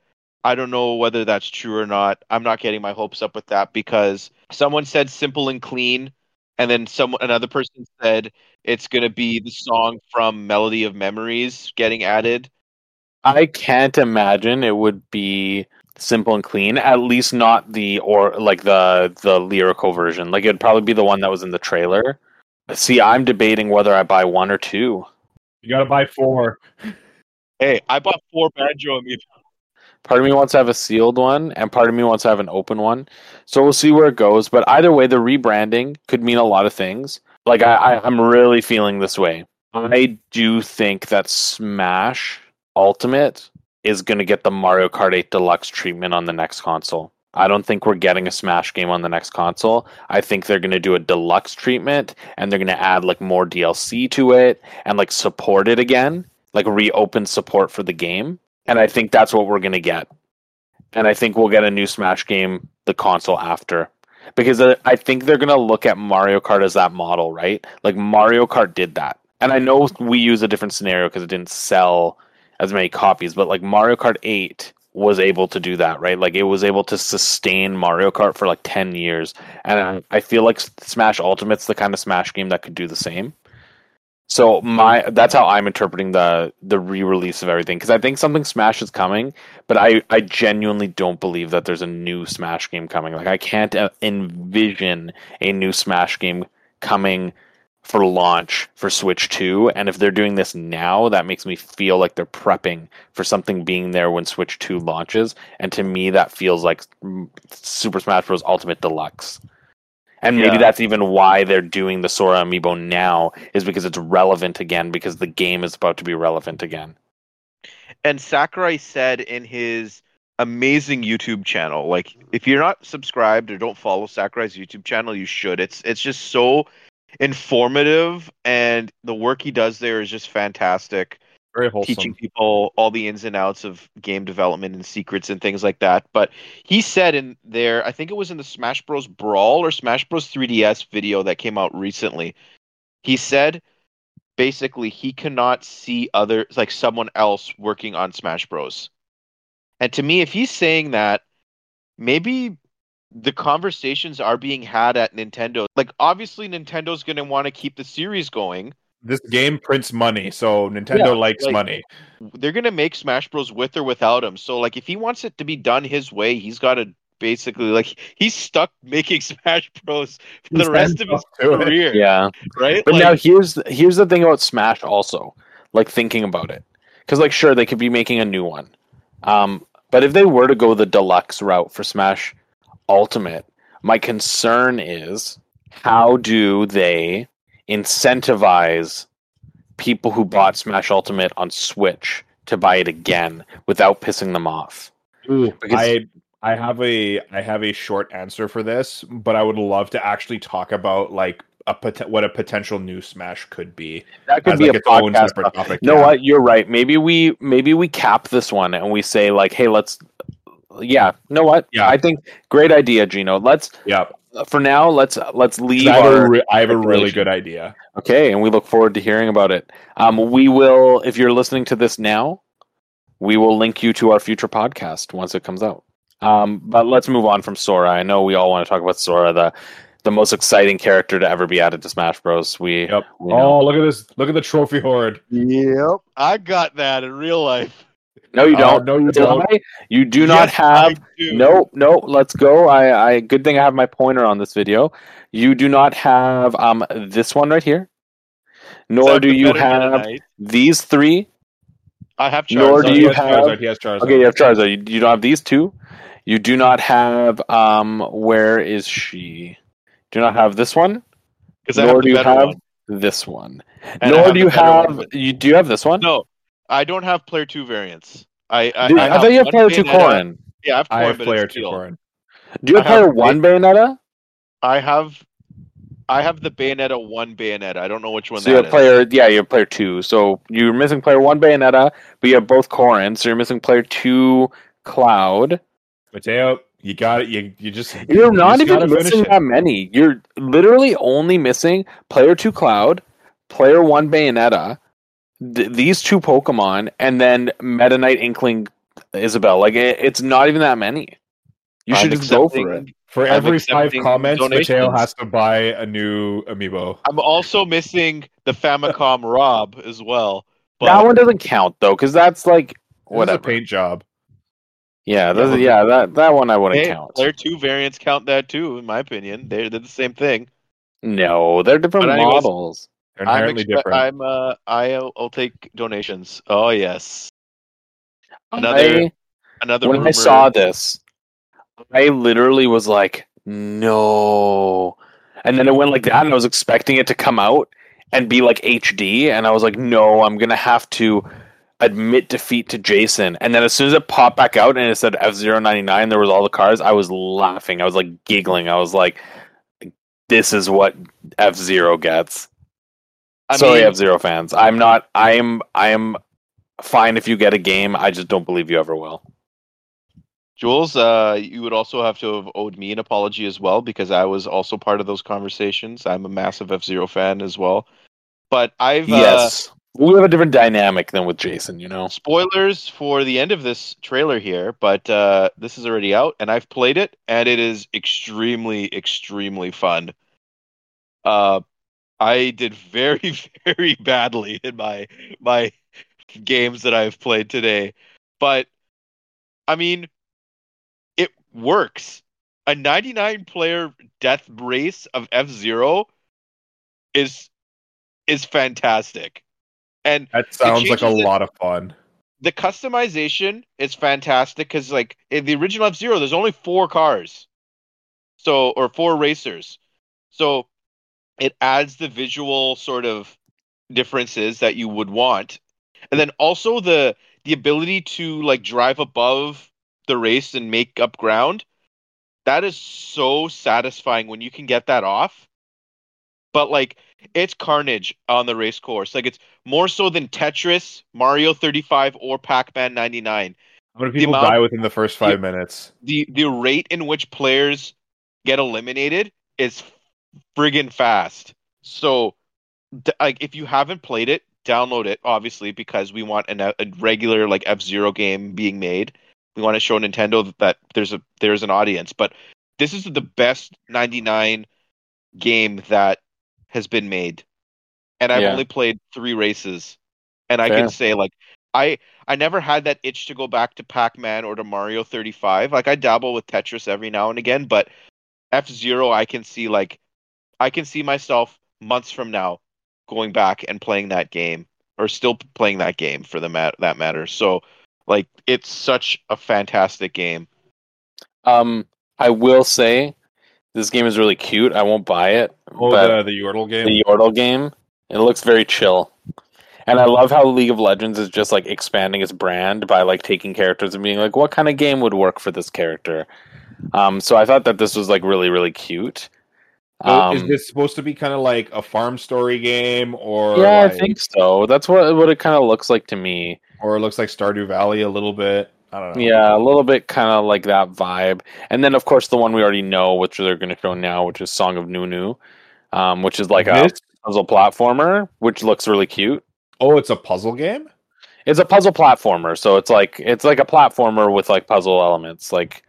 I don't know whether that's true or not. I'm not getting my hopes up with that because someone said simple and clean, and then someone another person said it's gonna be the song from Melody of Memories getting added. I can't imagine it would be simple and clean. At least not the or like the the lyrical version. Like it'd probably be the one that was in the trailer. See, I'm debating whether I buy one or two. You gotta buy four. Hey, I bought four banjo amiibo. Part of me wants to have a sealed one, and part of me wants to have an open one. So we'll see where it goes. But either way, the rebranding could mean a lot of things. Like I, I I'm really feeling this way. I do think that Smash Ultimate is going to get the Mario Kart 8 Deluxe treatment on the next console. I don't think we're getting a Smash game on the next console. I think they're going to do a deluxe treatment and they're going to add like more DLC to it and like support it again, like reopen support for the game. And I think that's what we're going to get. And I think we'll get a new Smash game the console after. Because I think they're going to look at Mario Kart as that model, right? Like Mario Kart did that. And I know we use a different scenario because it didn't sell as many copies, but like Mario Kart 8 was able to do that, right? Like it was able to sustain Mario Kart for like 10 years. And I feel like Smash Ultimate's the kind of Smash game that could do the same. So my that's how I'm interpreting the the re-release of everything because I think something Smash is coming, but I I genuinely don't believe that there's a new Smash game coming. Like I can't uh, envision a new Smash game coming for launch for Switch 2. And if they're doing this now, that makes me feel like they're prepping for something being there when Switch 2 launches. And to me, that feels like mm, Super Smash Bros. Ultimate Deluxe. And maybe Yeah. that's even why they're doing the Sora amiibo now, is because it's relevant again, because the game is about to be relevant again. And Sakurai said in his amazing YouTube channel, like if you're not subscribed or don't follow Sakurai's YouTube channel, you should. It's it's just so informative and the work he does there is just fantastic. Very wholesome. Teaching people all the ins and outs of game development and secrets and things like that. But he said in there, I think it was in the Smash Bros. Brawl or Smash Bros. 3DS video that came out recently. He said basically he cannot see other like someone else working on Smash Bros. And to me, if he's saying that, maybe the conversations are being had at Nintendo. Like obviously Nintendo's going to want to keep the series going. This game prints money, so Nintendo Yeah, likes like- money. They're going to make Smash Bros with or without him. So like if he wants it to be done his way, he's got to basically like he's stuck making Smash Bros for the rest of his to it. career, Yeah. right? But Like, now here's here's the thing about Smash also, like thinking about it, because like sure they could be making a new one, um, but if they were to go the deluxe route for Smash Ultimate, my concern is how do they incentivize people who bought Smash Ultimate on Switch to buy it again without pissing them off? Because- I I have a I have a short answer for this, but I would love to actually talk about like a pot- what a potential new Smash could be. That could as, be like, a its own podcast. separate topic. No, yeah. what? You're right. Maybe we maybe we cap this one and we say like, hey, let's. Yeah. You know what? Yeah. I think great idea, Geno. Let's Yeah, for now. Let's let's leave. I have, a Our, re- I have a really good idea. okay, and we look forward to hearing about it. Um, we will. If you're listening to this now, we will link you to our future podcast once it comes out. Um, but let's move on from Sora. I know we all want to talk about Sora, the the most exciting character to ever be added to Smash Bros. We, Yep. we. Oh, look at this! Look at the trophy horde. Yep, I got that in real life. No, you Oh, don't. no, you don't. You do not Yes, have. Do. No, no. Let's go. I, I. Good thing I have my pointer on this video. You do not have um this one right here. Nor do you have these three. I have Charizard. Nor do he you has have- Charizard, He has Charizard. Okay, you have Charizard. You, you don't have these two. You do not have um. Where is she? Do not have this one. Nor do you have one. this one. And Nor have do you have. You do you have this one? No, I don't have player two variants. I I, Dude, I, I, thought you have player two Bayonetta. Corrin. Yeah, I have I have player two steel. Corrin. Do you have I have player one Bayonetta? I have I have the Bayonetta one Bayonetta. I don't know which one So you have is. player, yeah, you have player two. So you're missing player one Bayonetta, but you have both Corrin. So you're missing player two Cloud. Matteo, you got it. You you just You're you not just even missing it. that many. You're literally only missing player two Cloud, player one Bayonetta, th- these two Pokemon, and then Meta Knight Inkling Isabelle. Like it, it's not even that many. You I'm should just go for it. For I'm every five accepting comments, Matteo has to buy a new amiibo. I'm also missing the Famicom Rob as well. But that one doesn't count though, because that's like This is a whatever. paint job. Yeah, that's, but- yeah, that that one I wouldn't hey, count. player two variants count that too, in my opinion. They're, they're the same thing. No, they're different But anyways, models. They're I'm expe- different. I'm uh I'll, I'll take donations. Oh yes. Another I- another when rumor. I saw this, I literally was like, no. And then it went like that, and I was expecting it to come out and be like HD, and I was like, no, I'm gonna have to admit defeat to Jason. And then as soon as it popped back out and it said F 99 there was all the cars, I was laughing. I was like giggling. I was like, this is what F Zero gets. I Sorry, mean, F Zero fans. I'm not. I am. I am fine if you get a game. I just don't believe you ever will. Jules, uh, you would also have to have owed me an apology as well because I was also part of those conversations. I'm a massive F Zero fan as well. But I've uh, Yes. we have a different dynamic than with Jason, you know. spoilers for the end of this trailer here, but uh, this is already out, and I've played it, and it is extremely, extremely fun. Uh, I did very, very badly in my my games that I've played today, but I mean, it works. A 99 player death race of F Zero is is fantastic, and that sounds like a lot of fun. the customization is fantastic because like in the original F Zero, there's only four cars, so or four racers, so it adds the visual sort of differences that you would want, and then also the the ability to like drive above the race and make up ground. That is so satisfying when you can get that off. But like it's carnage on the race course. Like it's more so than Tetris, Mario 35, or Pac-Man 99. How many people amount- die within the first five minutes? The the rate in which players get eliminated is friggin' fast. So, d- like, if you haven't played it, download it. Obviously, because we want an, a regular like F Zero game being made. We want to show Nintendo that there's a there's an audience. But this is the best 99 game that has been made, and I've Yeah. only played three races, and I can say like I I never had that itch to go back to Pac-Man or to Mario 35. Like I dabble with Tetris every now and again, but F-Zero I can see like I can see myself months from now going back and playing that game or still playing that game for the mat- that matter. So like it's such a fantastic game. Um, I will say this game is really cute. I won't buy it, Oh, but the the Yordle game. the Yordle game, it looks very chill. And I love how League of Legends is just like expanding its brand by like taking characters and being like, what kind of game would work for this character? Um, so I thought that this was like really, really cute. So is Um, this supposed to be kind of like a farm story game, or yeah, like- I think so. That's what what it kind of looks like to me. or it looks like Stardew Valley a little bit? I don't know. Yeah, a little bit kind of like that vibe. And then, of course, the one we already know, which they're going to show now, which is Song of Nunu, um, which is like a puzzle platformer, which looks really cute. Oh, it's a puzzle game. it's a puzzle platformer, so it's like it's like a platformer with like puzzle elements, like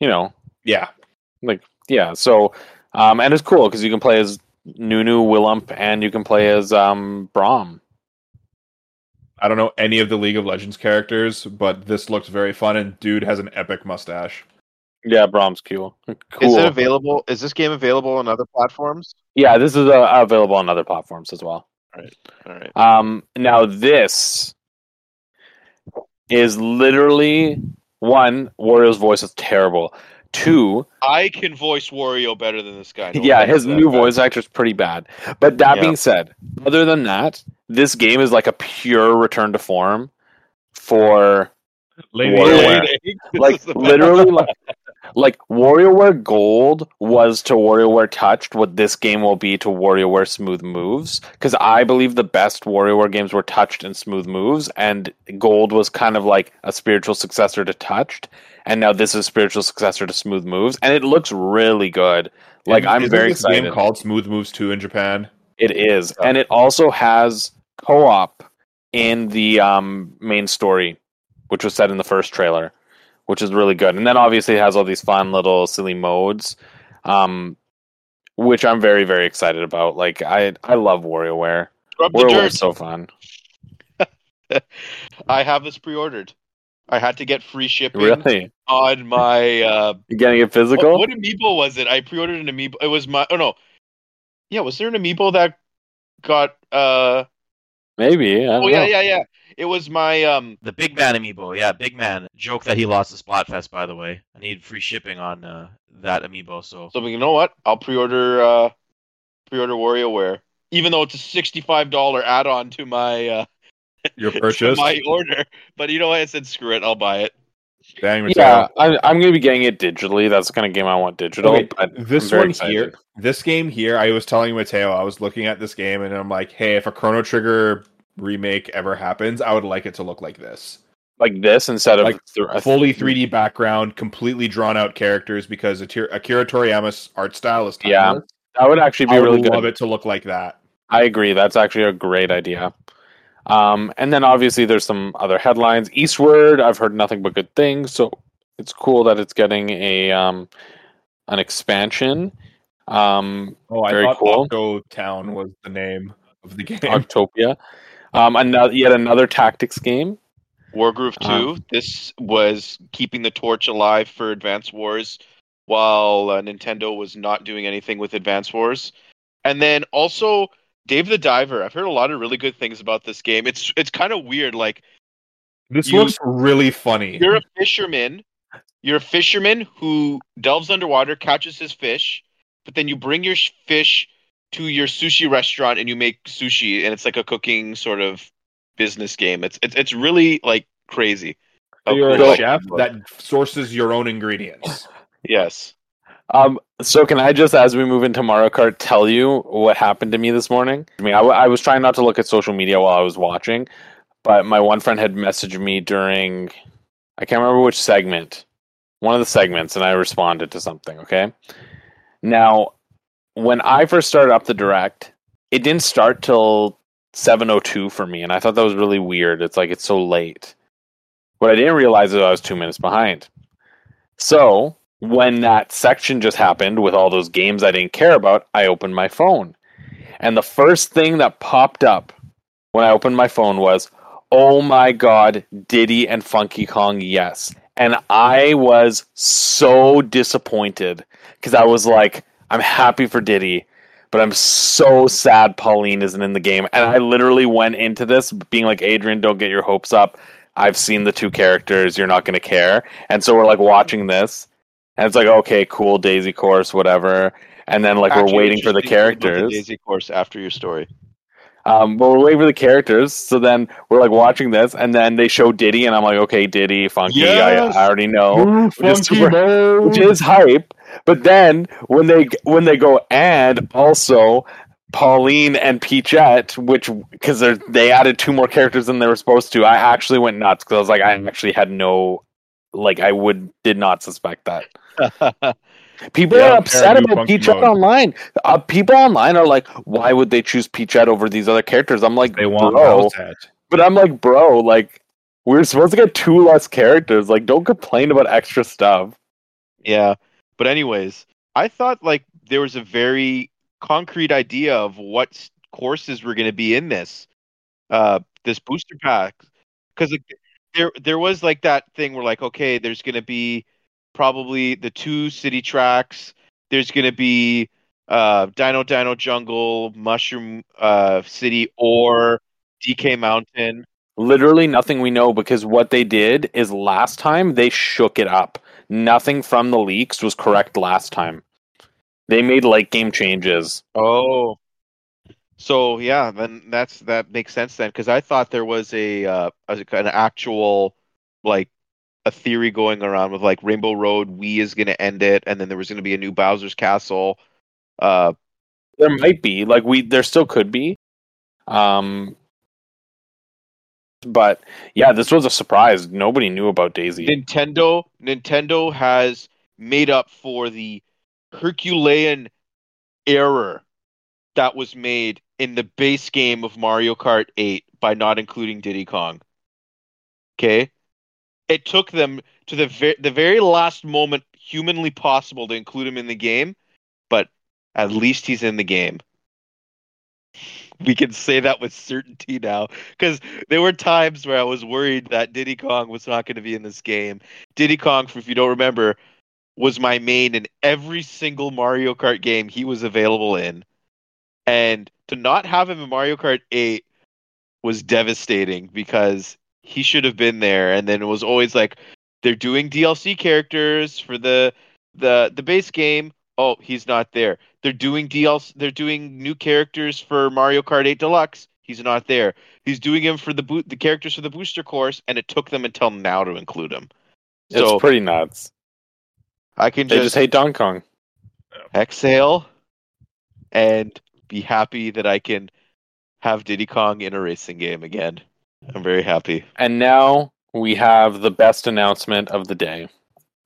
you know, Yeah, yeah. So um, and it's cool because you can play as Nunu Willump and you can play as um Braum. I don't know any of the League of Legends characters, but this looks very fun. And dude has an epic mustache. Yeah, Braum's cool. Cool. Is it available? Is this game available on other platforms? yeah, this is uh, available on other platforms as well. All right. Um, now this is literally one Wario's voice is terrible. Two, I can voice Wario better than this guy. No yeah, his new guy. voice actor is pretty bad. But that Yeah. being said, other than that, this game is like a pure return to form for Lady Warrior. Warrior. Like literally like, like WarioWare Gold was to WarioWare Touched what this game will be to WarioWare Smooth Moves. Because I believe the best WarioWare games were Touched and Smooth Moves, and Gold was kind of like a spiritual successor to Touched, and now this is a spiritual successor to Smooth Moves, and it looks really good. Like I'm Isn't very this excited. Game called Smooth Moves Two in Japan. It is, and it also has co-op in the um, main story, which was said in the first trailer, which is really good. And then obviously it has all these fun little silly modes, um, which I'm very very excited about. Like I I love WarioWare. Rub the WarioWare is so fun. I have this pre-ordered. I had to get free shipping Really, on my. Uh, you getting it physical? what amiibo was it? I pre-ordered an amiibo. It was my. Oh no. Yeah, was there an amiibo that got? uh Maybe. I don't Oh yeah, yeah, yeah. It was my um. The Big Man amiibo, yeah, Big Man. Joke that he lost the Splatfest, by the way. I need free shipping on uh, that amiibo, so So you know what? I'll pre-order. uh Pre-order Warrior WarioWare, even though it's a sixty-five dollar add-on to my uh, Your purchase. my order. But you know what? I said screw it. I'll buy it. Dang, Yeah, I, I'm going to be getting it digitally. That's the kind of game I want digital. Okay, but this one excited. here, this game here, I was telling Matteo, I was looking at this game and I'm like, hey, if a Chrono Trigger remake ever happens, I would like it to look like this. like this instead of Like, th- Fully 3D background, completely drawn out characters because Akira Toriyama's art style is Yeah, timeless. That would actually be I would really good. love it to look like that. I agree. That's actually a great idea. Um, and then obviously there's some other headlines. Eastward, I've heard nothing but good things, so it's cool that it's getting a um, an expansion. Um, Oh, I Very thought cool. Octo Town was the name of the game. Octopia. Um, another yet another tactics game. Wargroove Uh, 2, this was keeping the torch alive for Advance Wars while uh, Nintendo was not doing anything with Advance Wars. And then also Dave the Diver. I've heard a lot of really good things about this game. It's it's kind of weird like this you- looks really funny. you're a fisherman. You're a fisherman who delves underwater, catches his fish, but then you bring your fish to your sushi restaurant and you make sushi and it's like a cooking sort of business game. It's it's it's really like crazy. So how you're cool a chef that sources your own ingredients. Yes. Um, so can I just, as we move into Mario Kart, tell you what happened to me this morning? I mean, I, w- I was trying not to look at social media while I was watching, but my one friend had messaged me during, I can't remember which segment, one of the segments, and I responded to something. Okay. Now, when I first started up the direct, it didn't start till 7:02 for me, and I thought that was really weird. It's like it's so late. What I didn't realize is I was two minutes behind. So when that section just happened with all those games I didn't care about, I opened my phone. And the first thing that popped up when I opened my phone was, oh my god, Diddy and Funky Kong, yes. And I was so disappointed because I was like, I'm happy for Diddy, but I'm so sad Pauline isn't in the game. And I literally went into this being like, Adrian, don't get your hopes up. I've seen the two characters. You're not going to care. And so we're like watching this, and it's like, okay, cool, Daisy Course, whatever. And then like Actually, we're waiting for the interesting thing about characters. The Daisy course after your story. Um, but we're waiting for the characters. So then we're like watching this, and then they show Diddy, and I'm like, okay, Diddy, Funky, Yes! I, I already know, which is super- which is hype. But then when they when they go and also Pauline and Peachette, which because they they added two more characters than they were supposed to, I actually went nuts because I was like, I actually had no, like, I would did not suspect that. People Yeah, are upset about Peachette mode. online. Uh, people online are like, why would they choose Peachette over these other characters? I'm like, they want bro, but I'm like, bro, like we're supposed to get two less characters. Like, don't complain about extra stuff. Yeah. But anyways, I thought like there was a very concrete idea of what courses were going to be in this uh this booster pack cuz there there was like that thing where like okay, there's going to be probably the two city tracks, there's going to be uh Dino Dino Jungle, Mushroom uh City or DK Mountain. Literally nothing we know because what they did is last time they shook it up. Nothing from the leaks was correct last time. They made late game changes. Oh. So yeah, then that's that makes sense then because I thought there was a uh an actual like a theory going around with like Rainbow Road, we is going to end it, and then there was going to be a new Bowser's Castle. Uh, There might be like we there still could be. Um but yeah, this was a surprise. Nobody knew about Daisy. Nintendo Nintendo has made up for the Herculean error that was made in the base game of Mario Kart 8 by not including Diddy Kong. Okay? It took them to the ver- the very last moment humanly possible to include him in the game, but at least he's in the game. We can say that with certainty now because there were times where I was worried that Diddy Kong was not going to be in this game. Diddy Kong, if you don't remember, was my main in every single Mario Kart game he was available in. And to not have him in Mario Kart 8 was devastating because he should have been there. And then it was always like they're doing DLC characters for the the the base game. Oh, he's not there. They're doing DLC. They're doing new characters for Mario Kart 8 Deluxe. He's not there. He's doing him for the boot the characters for the booster course, and it took them until now to include him. So it's pretty nuts. I can They just, just hate Donkey Kong. exhale and be happy that I can have Diddy Kong in a racing game again. I'm very happy. And now we have the best announcement of the day.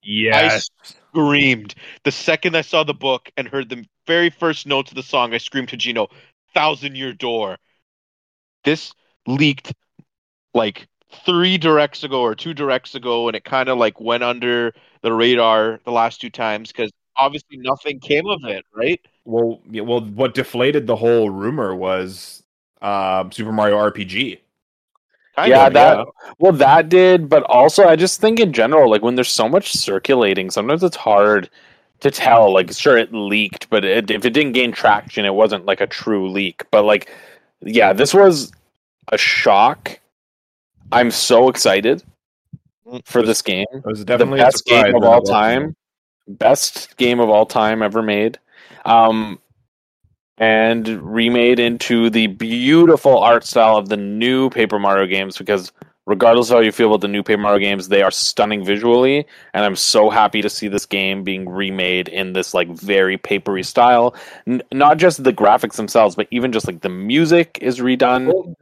Yes. Screamed the second I saw the book and heard the very first notes of the song. I screamed to Geno, "Thousand Year Door." This leaked like three directs ago or two directs ago, and it kind of like went under the radar the last two times because obviously nothing came of it, right? Well, well, what deflated the whole rumor was um, Super Mario RPG. Kind yeah, of, that well that did, but also I just think in general, like when there's so much circulating, sometimes it's hard to tell. Like, sure, it leaked, but it, if it didn't gain traction, it wasn't like a true leak. But like, yeah, this was a shock. I'm so excited for this game. It was definitely the best surprise game of all time, best game of all time ever made. Um, and remade into the beautiful art style of the new Paper Mario games because regardless of how you feel about the new Paper Mario games, they are stunning visually, and I'm so happy to see this game being remade in this like very papery style. N- not just the graphics themselves, but even just like the music is redone.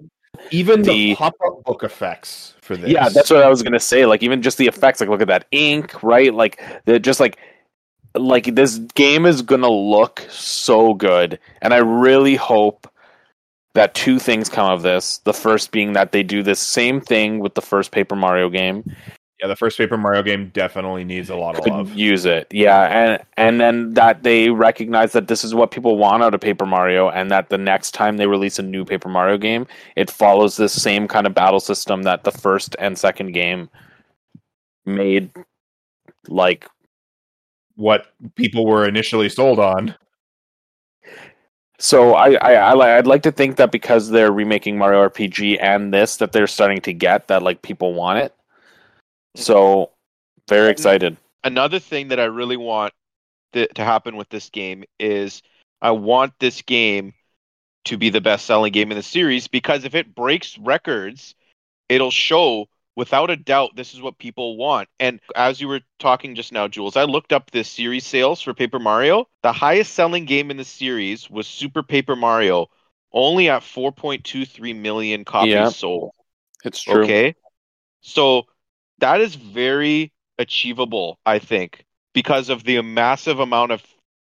Even the, The- pop-up book effects for this. Yeah, that's what I was gonna say. Like even just the effects, like look at that ink, right? Like they're just like like this game is gonna look so good, and I really hope that two things come of this. The first being that they do this same thing with the first Paper Mario game, yeah. The first Paper Mario game definitely needs a lot of could love. use it, yeah, and and then that they recognize that this is what people want out of Paper Mario, and that the next time they release a new Paper Mario game, it follows this same kind of battle system that the first and second game made like What people were initially sold on. so I, I, I I'd like to think that because they're remaking Mario RPG and this that they're starting to get that like people want it. Mm-hmm. So very excited. another thing that I really want th- to happen with this game is I want this game to be the best selling game in the series because if it breaks records, it'll show without a doubt this is what people want. And as you were talking just now, Jules, I looked up the series sales for Paper Mario. The highest selling game in the series was Super Paper Mario, only at 4.23 million copies Yeah. sold. It's true. Okay. So that is very achievable, I think, because of the massive amount of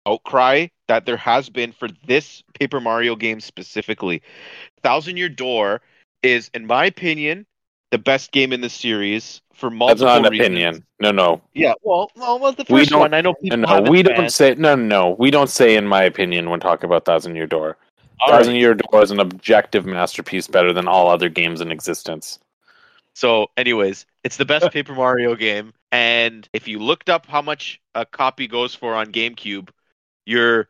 outcry that there has been for this Paper Mario game specifically. Thousand Year Door is, in my opinion, the best game in the series for multiple. That's not an reasons. opinion. No, no, Yeah, well, well, well the We first don't- one I know no, people no. We don't say no, no. We don't say in my opinion when talking about Thousand Year Door. All right. Thousand Year Door is an objective masterpiece, better than all other games in existence. So, anyways, it's the best Paper Mario game, and if you looked up how much a copy goes for on GameCube, you're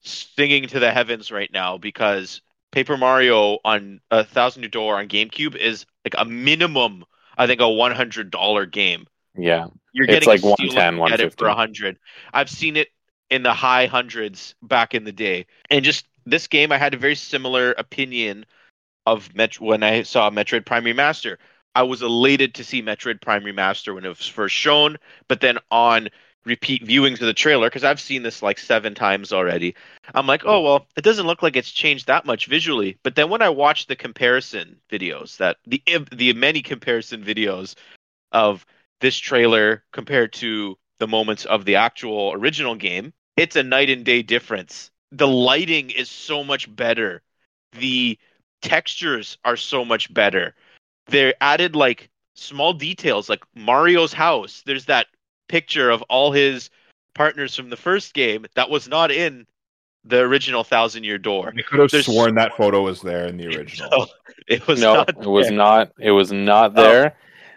singing to the heavens right now because Paper Mario on a Thousand Year Door on GameCube is like a minimum, I think, a one hundred dollar game. Yeah, You're It's getting like a steal if 110, you get it for 150. a hundred. I've seen it in the high hundreds back in the day, and just this game, I had a very similar opinion of Met when I saw Metroid Prime Remaster. I was elated to see Metroid Prime Remaster when it was first shown, but then on repeat viewings of the trailer, because I've seen this like seven times already, I'm like, oh well, it doesn't look like it's changed that much visually. But then when I watch the comparison videos, that the the many comparison videos of this trailer compared to the moments of the actual original game, it's a night and day difference. The lighting is so much better. The textures are so much better. They're added like small details like Mario's house. There's that picture of all his partners from the first game that was not in the original Thousand Year Door. I could have There's- sworn that photo was there in the original. So, it was no, not it was there. not. It was not Oh. there.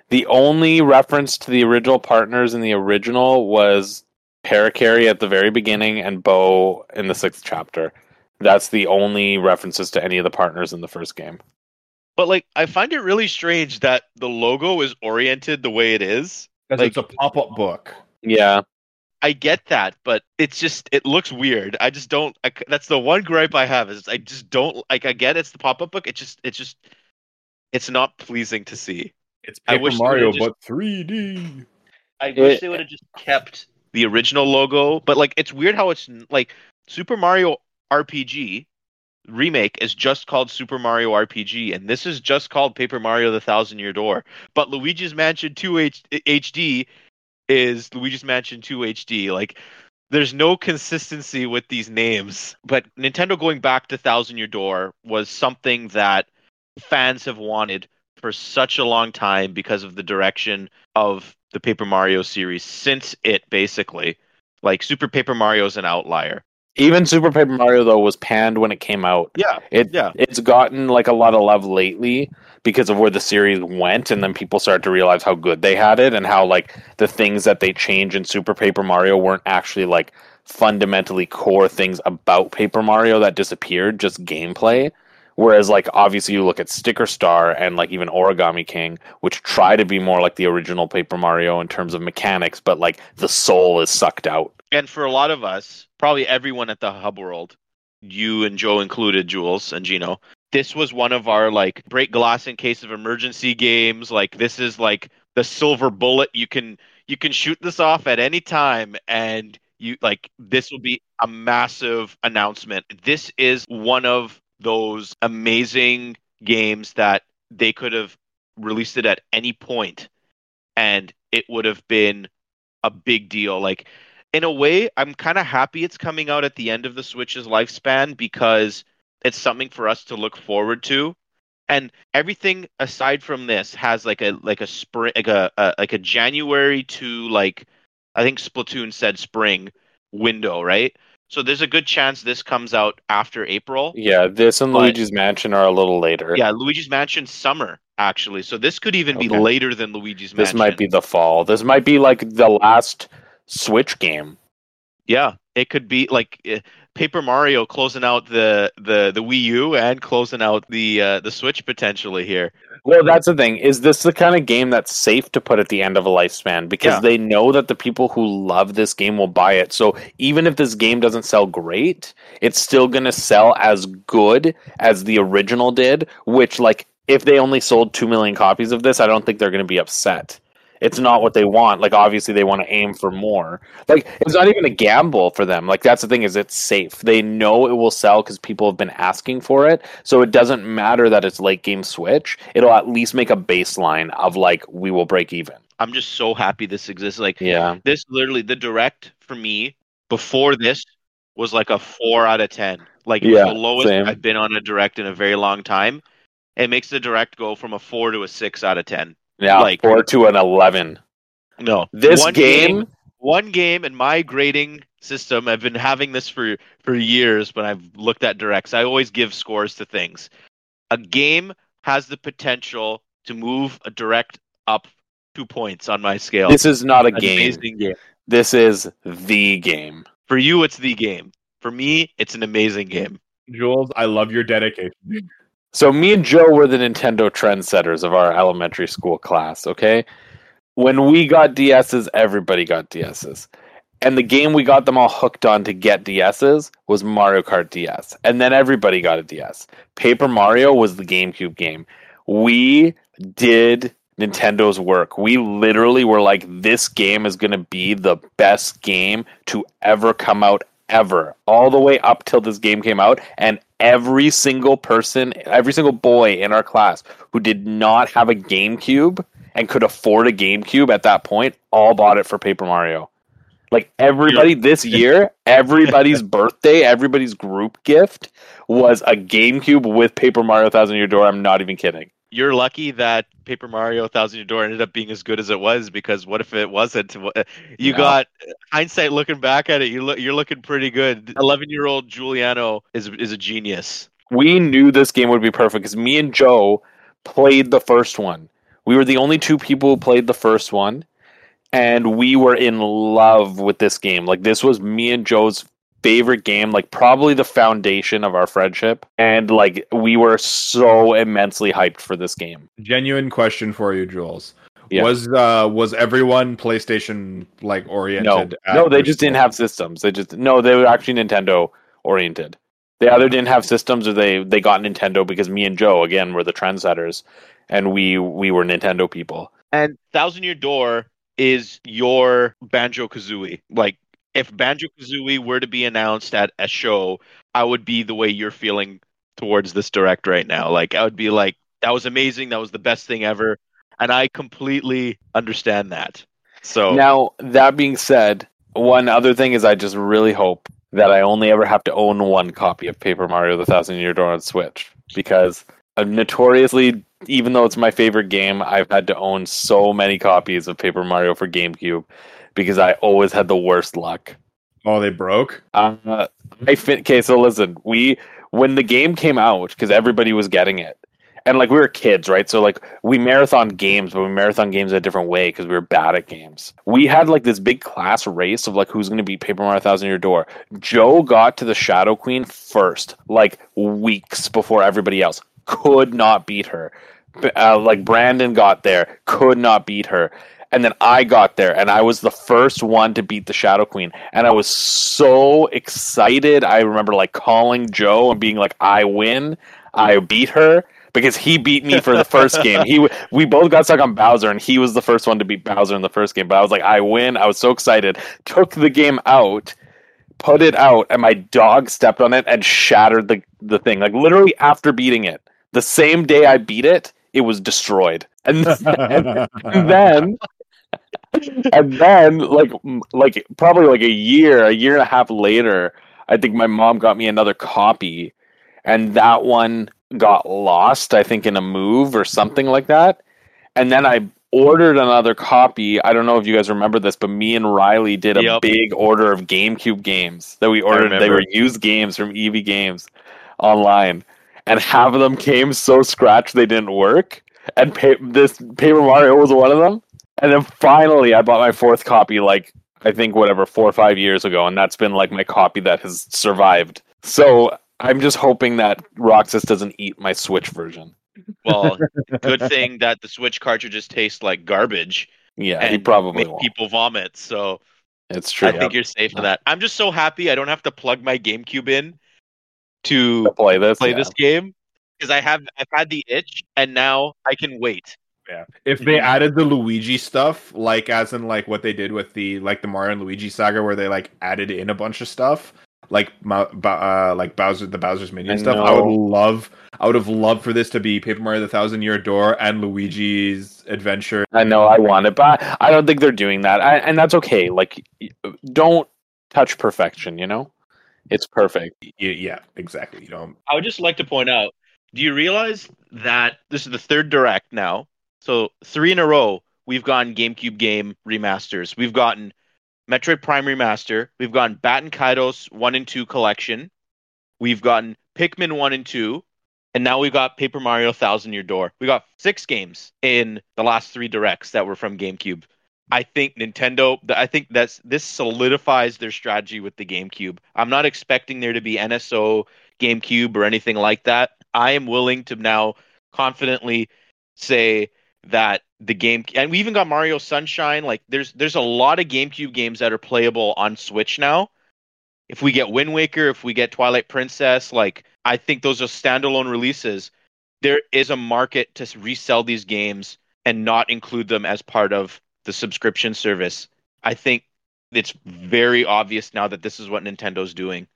The only reference to the original partners in the original was Parakarry at the very beginning and Bo in the sixth chapter. That's the only references to any of the partners in the first game. But like I find it really strange that the logo is oriented the way it is. Because like- it's a pop-up book. Yeah, I get that, but it's just it looks weird. I just don't. I, that's the one gripe I have is I just don't like. I get it's the pop up book. It just it's just it's not pleasing to see. It's I wish Mario, just- but 3D. I It- wish they would have just kept the original logo, but like it's weird how it's like Super Mario RPG remake is just called Super Mario RPG, and this is just called Paper Mario: The Thousand Year Door. But Luigi's Mansion 2 H- HD is Luigi's Mansion 2 HD. Like, there's no consistency with these names. But Nintendo going back to Thousand Year Door was something that fans have wanted for such a long time because of the direction of the Paper Mario series since it basically. Like Super Paper Mario is an outlier. Even Super Paper Mario though was panned when it came out. Yeah, It yeah. it's gotten like a lot of love lately because of where the series went, and then people started to realize how good they had it and how like the things that they changed in Super Paper Mario weren't actually like fundamentally core things about Paper Mario that disappeared, just gameplay. Whereas like obviously you look at Sticker Star and like even Origami King, which try to be more like the original Paper Mario in terms of mechanics, but like the soul is sucked out. And for a lot of us, probably everyone at the Hub World, you and Joe included, Jules and Geno, this was one of our like break glass in case of emergency games. Like this is like the silver bullet. You can you can shoot this off at any time and you like this will be a massive announcement. This is one of those amazing games that they could have released it at any point and it would have been a big deal. Like in a way, I'm kind of happy it's coming out at the end of the Switch's lifespan because it's something for us to look forward to. And everything aside from this has like a like a spring like a, a like a January to like I think Splatoon said spring window, right? So there's a good chance this comes out after April. Yeah, this and But- Luigi's Mansion are a little later. Yeah, Luigi's Mansion summer actually. So this could even be later than Luigi's This might be the fall. This might be like the last Switch game. Yeah, it could be like uh, Paper Mario closing out the the the Wii U and closing out the uh, the Switch potentially here. Well, that's the thing. Is this the kind of game that's safe to put at the end of a lifespan because Yeah. they know that the people who love this game will buy it. So even if this game doesn't sell great, it's still going to sell as good as the original did, which like if they only sold 2 million copies of this, I don't think they're going to be upset. It's not what they want. Like obviously they want to aim for more. Like it's not even a gamble for them. Like that's the thing is it's safe. They know it will sell cuz people have been asking for it. So it doesn't matter that it's late game switch. It'll at least make a baseline of like we will break even. I'm just so happy this exists. Like Yeah. this, literally the direct for me before this was like a four out of ten. Like it Yeah, was the lowest same. I've been on a direct in a very long time. it makes the direct go from a four to a six out of ten. Yeah, Like- four to an eleven. No, This One game, one game in my grading system i've been having this for for years when i've looked at directs i always give scores to things a game has the potential to move a direct up two points on my scale this is not a game. amazing game This is the game. for you it's the game for me it's an amazing game Jules, I love your dedication. So me and Joe were the Nintendo trendsetters of our elementary school class, okay? When we got DSs, everybody got DSs. And the game we got them all hooked on to get DSs was Mario Kart DS. And then everybody got a DS. Paper Mario was the GameCube game. We did Nintendo's work. We literally were like, this game is going to be the best game to ever come out ever. All the way up till this game came out. And every single person, every single boy in our class who did not have a GameCube and could afford a GameCube at that point all bought it for Paper Mario. Like everybody this year, everybody's birthday, everybody's group gift was a GameCube with Paper Mario Thousand Year Door. I'm not even kidding. You're lucky that paper mario thousand year door ended up being as good as it was because what if it wasn't you got hindsight looking back at it you look you're looking pretty good 11 year old giuliano is is a genius we knew this game would be perfect because me and Joe played the first one. We were the only two people who played the first one, and we were in love with this game. Like this was me and Joe's favorite game, like probably the foundation of our friendship, and like we were so immensely hyped for this game. Genuine question for you, Jules. Yeah. Was uh was everyone PlayStation like oriented? at no, they your just didn't have systems. They just no, they were actually Nintendo oriented. They either didn't have systems or they they got Nintendo because me and Joe again were the trendsetters, and we we were Nintendo people. and thousand year door is your banjo kazooie like if banjo kazooie were to be announced at a show i would be the way you're feeling towards this direct right now. Like i would be like that was amazing. That was the best thing ever. And i completely understand that. So Now, that being said, one other thing is I just really hope that I only ever have to own one copy of Paper Mario the Thousand Year Door on Switch because uh, notoriously, even though it's my favorite game, I've had to own so many copies of Paper Mario for GameCube because I always had the worst luck. Oh, they broke. Uh, I fit. Okay, so listen, we when the game came out because everybody was getting it, and like we were kids, right? So like we marathon games, but we marathon games a different way because we were bad at games. We had like this big class race of like who's going to beat Paper Mario Thousand Year Door. Joe got to the Shadow Queen first, like weeks before everybody else. Could not beat her. Uh, like Brandon got there, could not beat her. And then I got there, and I was the first one to beat the Shadow Queen, and I was so excited. I remember like calling Joe and being like, "I win! I beat her!" Because he beat me for the first game. He we both got stuck on Bowser, and he was the first one to beat Bowser in the first game. But I was like, "I win!" I was so excited. Took the game out, put it out, and my dog stepped on it and shattered the the thing. Like literally after beating it, the same day I beat it, it was destroyed. And and, and then and then like like probably like a year a year and a half later i think my mom got me another copy. And that one got lost i think in a move or something like that. And then i ordered another copy. I don't know if you guys remember this but me and riley did a Yep. big order of gamecube games that we ordered. They were used games from ev games online. And half of them came so scratched they didn't work. And pa- this paper mario was one of them and then finally, I bought my fourth copy, like I think whatever four or five years ago, and that's been like my copy that has survived. So I'm just hoping that Roxas doesn't eat my Switch version. well good thing that the switch cartridges taste like garbage Yeah, he probably make won't. people vomit so It's true. i think you're safe for that i'm just so happy i don't have to plug my gamecube in to to play this. play yeah. this game because I have I've had the itch and now I can wait. Yeah. If they added the Luigi stuff, like as in like what they did with the like the Mario and Luigi saga, where they like added in a bunch of stuff, like uh, like Bowser, the Bowser's Minion I stuff, I would love, I would have loved for this to be Paper Mario: The Thousand Year Door and Luigi's Adventure. I know I want it, but I don't think they're doing that, I, and that's okay. Like, don't touch perfection. You know, it's perfect. Yeah, exactly. You know, I would just like to point out Do you realize that this is the third direct now? So three in a row, we've gotten GameCube game remasters. We've gotten Metroid Prime remaster. We've gotten Baten Kaitos one and two collection. We've gotten Pikmin one and two, and now we've got Paper Mario Thousand Year Door. We got six games in the last three directs that were from GameCube. I think Nintendo. I think that's this solidifies their strategy with the GameCube. I'm not expecting there to be NSO GameCube or anything like that. I am willing to now confidently say that the game and we even got Mario Sunshine. Like there's there's a lot of GameCube games that are playable on Switch now. If we get Wind Waker, if we get Twilight Princess, like I think those are standalone releases. There is a market to resell these games and not include them as part of the subscription service. I think it's very obvious now that this is what Nintendo's doing.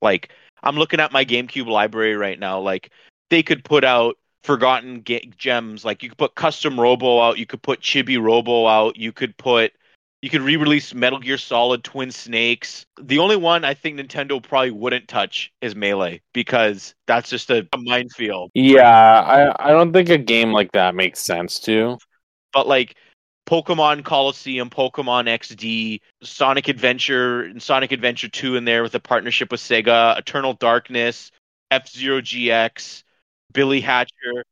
Like I'm looking at my GameCube library right now. Like they could put out forgotten ge- gems. Like you could put custom Robo out. You could put Chibi Robo out. You could put you could re-release Metal Gear Solid Twin Snakes. The only one I think Nintendo probably wouldn't touch is Melee because that's just a, a minefield. Yeah, I I don't think a game like that makes sense to. But like Pokemon Colosseum, Pokemon XD, Sonic Adventure, and Sonic Adventure 2 in there with a partnership with Sega, Eternal Darkness, F Zero GX, Billy Hatcher.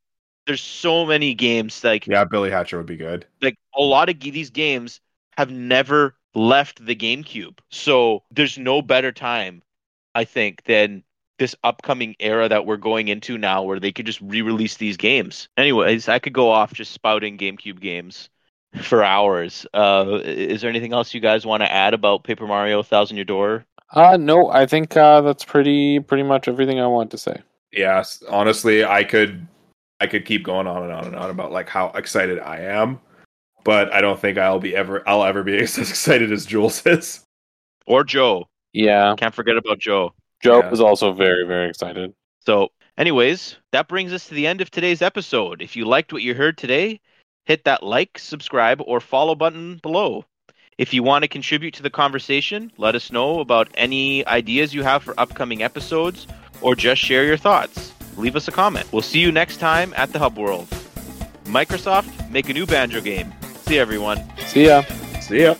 There's so many games like Yeah, Billy Hatcher would be good. like a lot of these games have never left the GameCube. So there's no better time, I think, than this upcoming era that we're going into now where they could just re-release these games. Anyways, I could go off just spouting GameCube games for hours. Uh, is there anything else you guys want to add about Paper Mario Thousand Year Door? Uh no, I think uh, that's pretty pretty much everything I want to say. Yes, honestly, I could I could keep going on and on and on about like how excited I am, but I don't think I'll be ever I'll ever be as excited as Jules is. Or Joe? Yeah, Can't forget about Joe. Joe Yeah. was also very very excited. So, anyways, that brings us to the end of today's episode. If you liked what you heard today, hit that like, subscribe, or follow button below. If you want to contribute to the conversation, let us know about any ideas you have for upcoming episodes, or just share your thoughts. Leave us a comment. We'll see you next time at the Hub World. Microsoft, make a new banjo game. See everyone. See ya. See ya.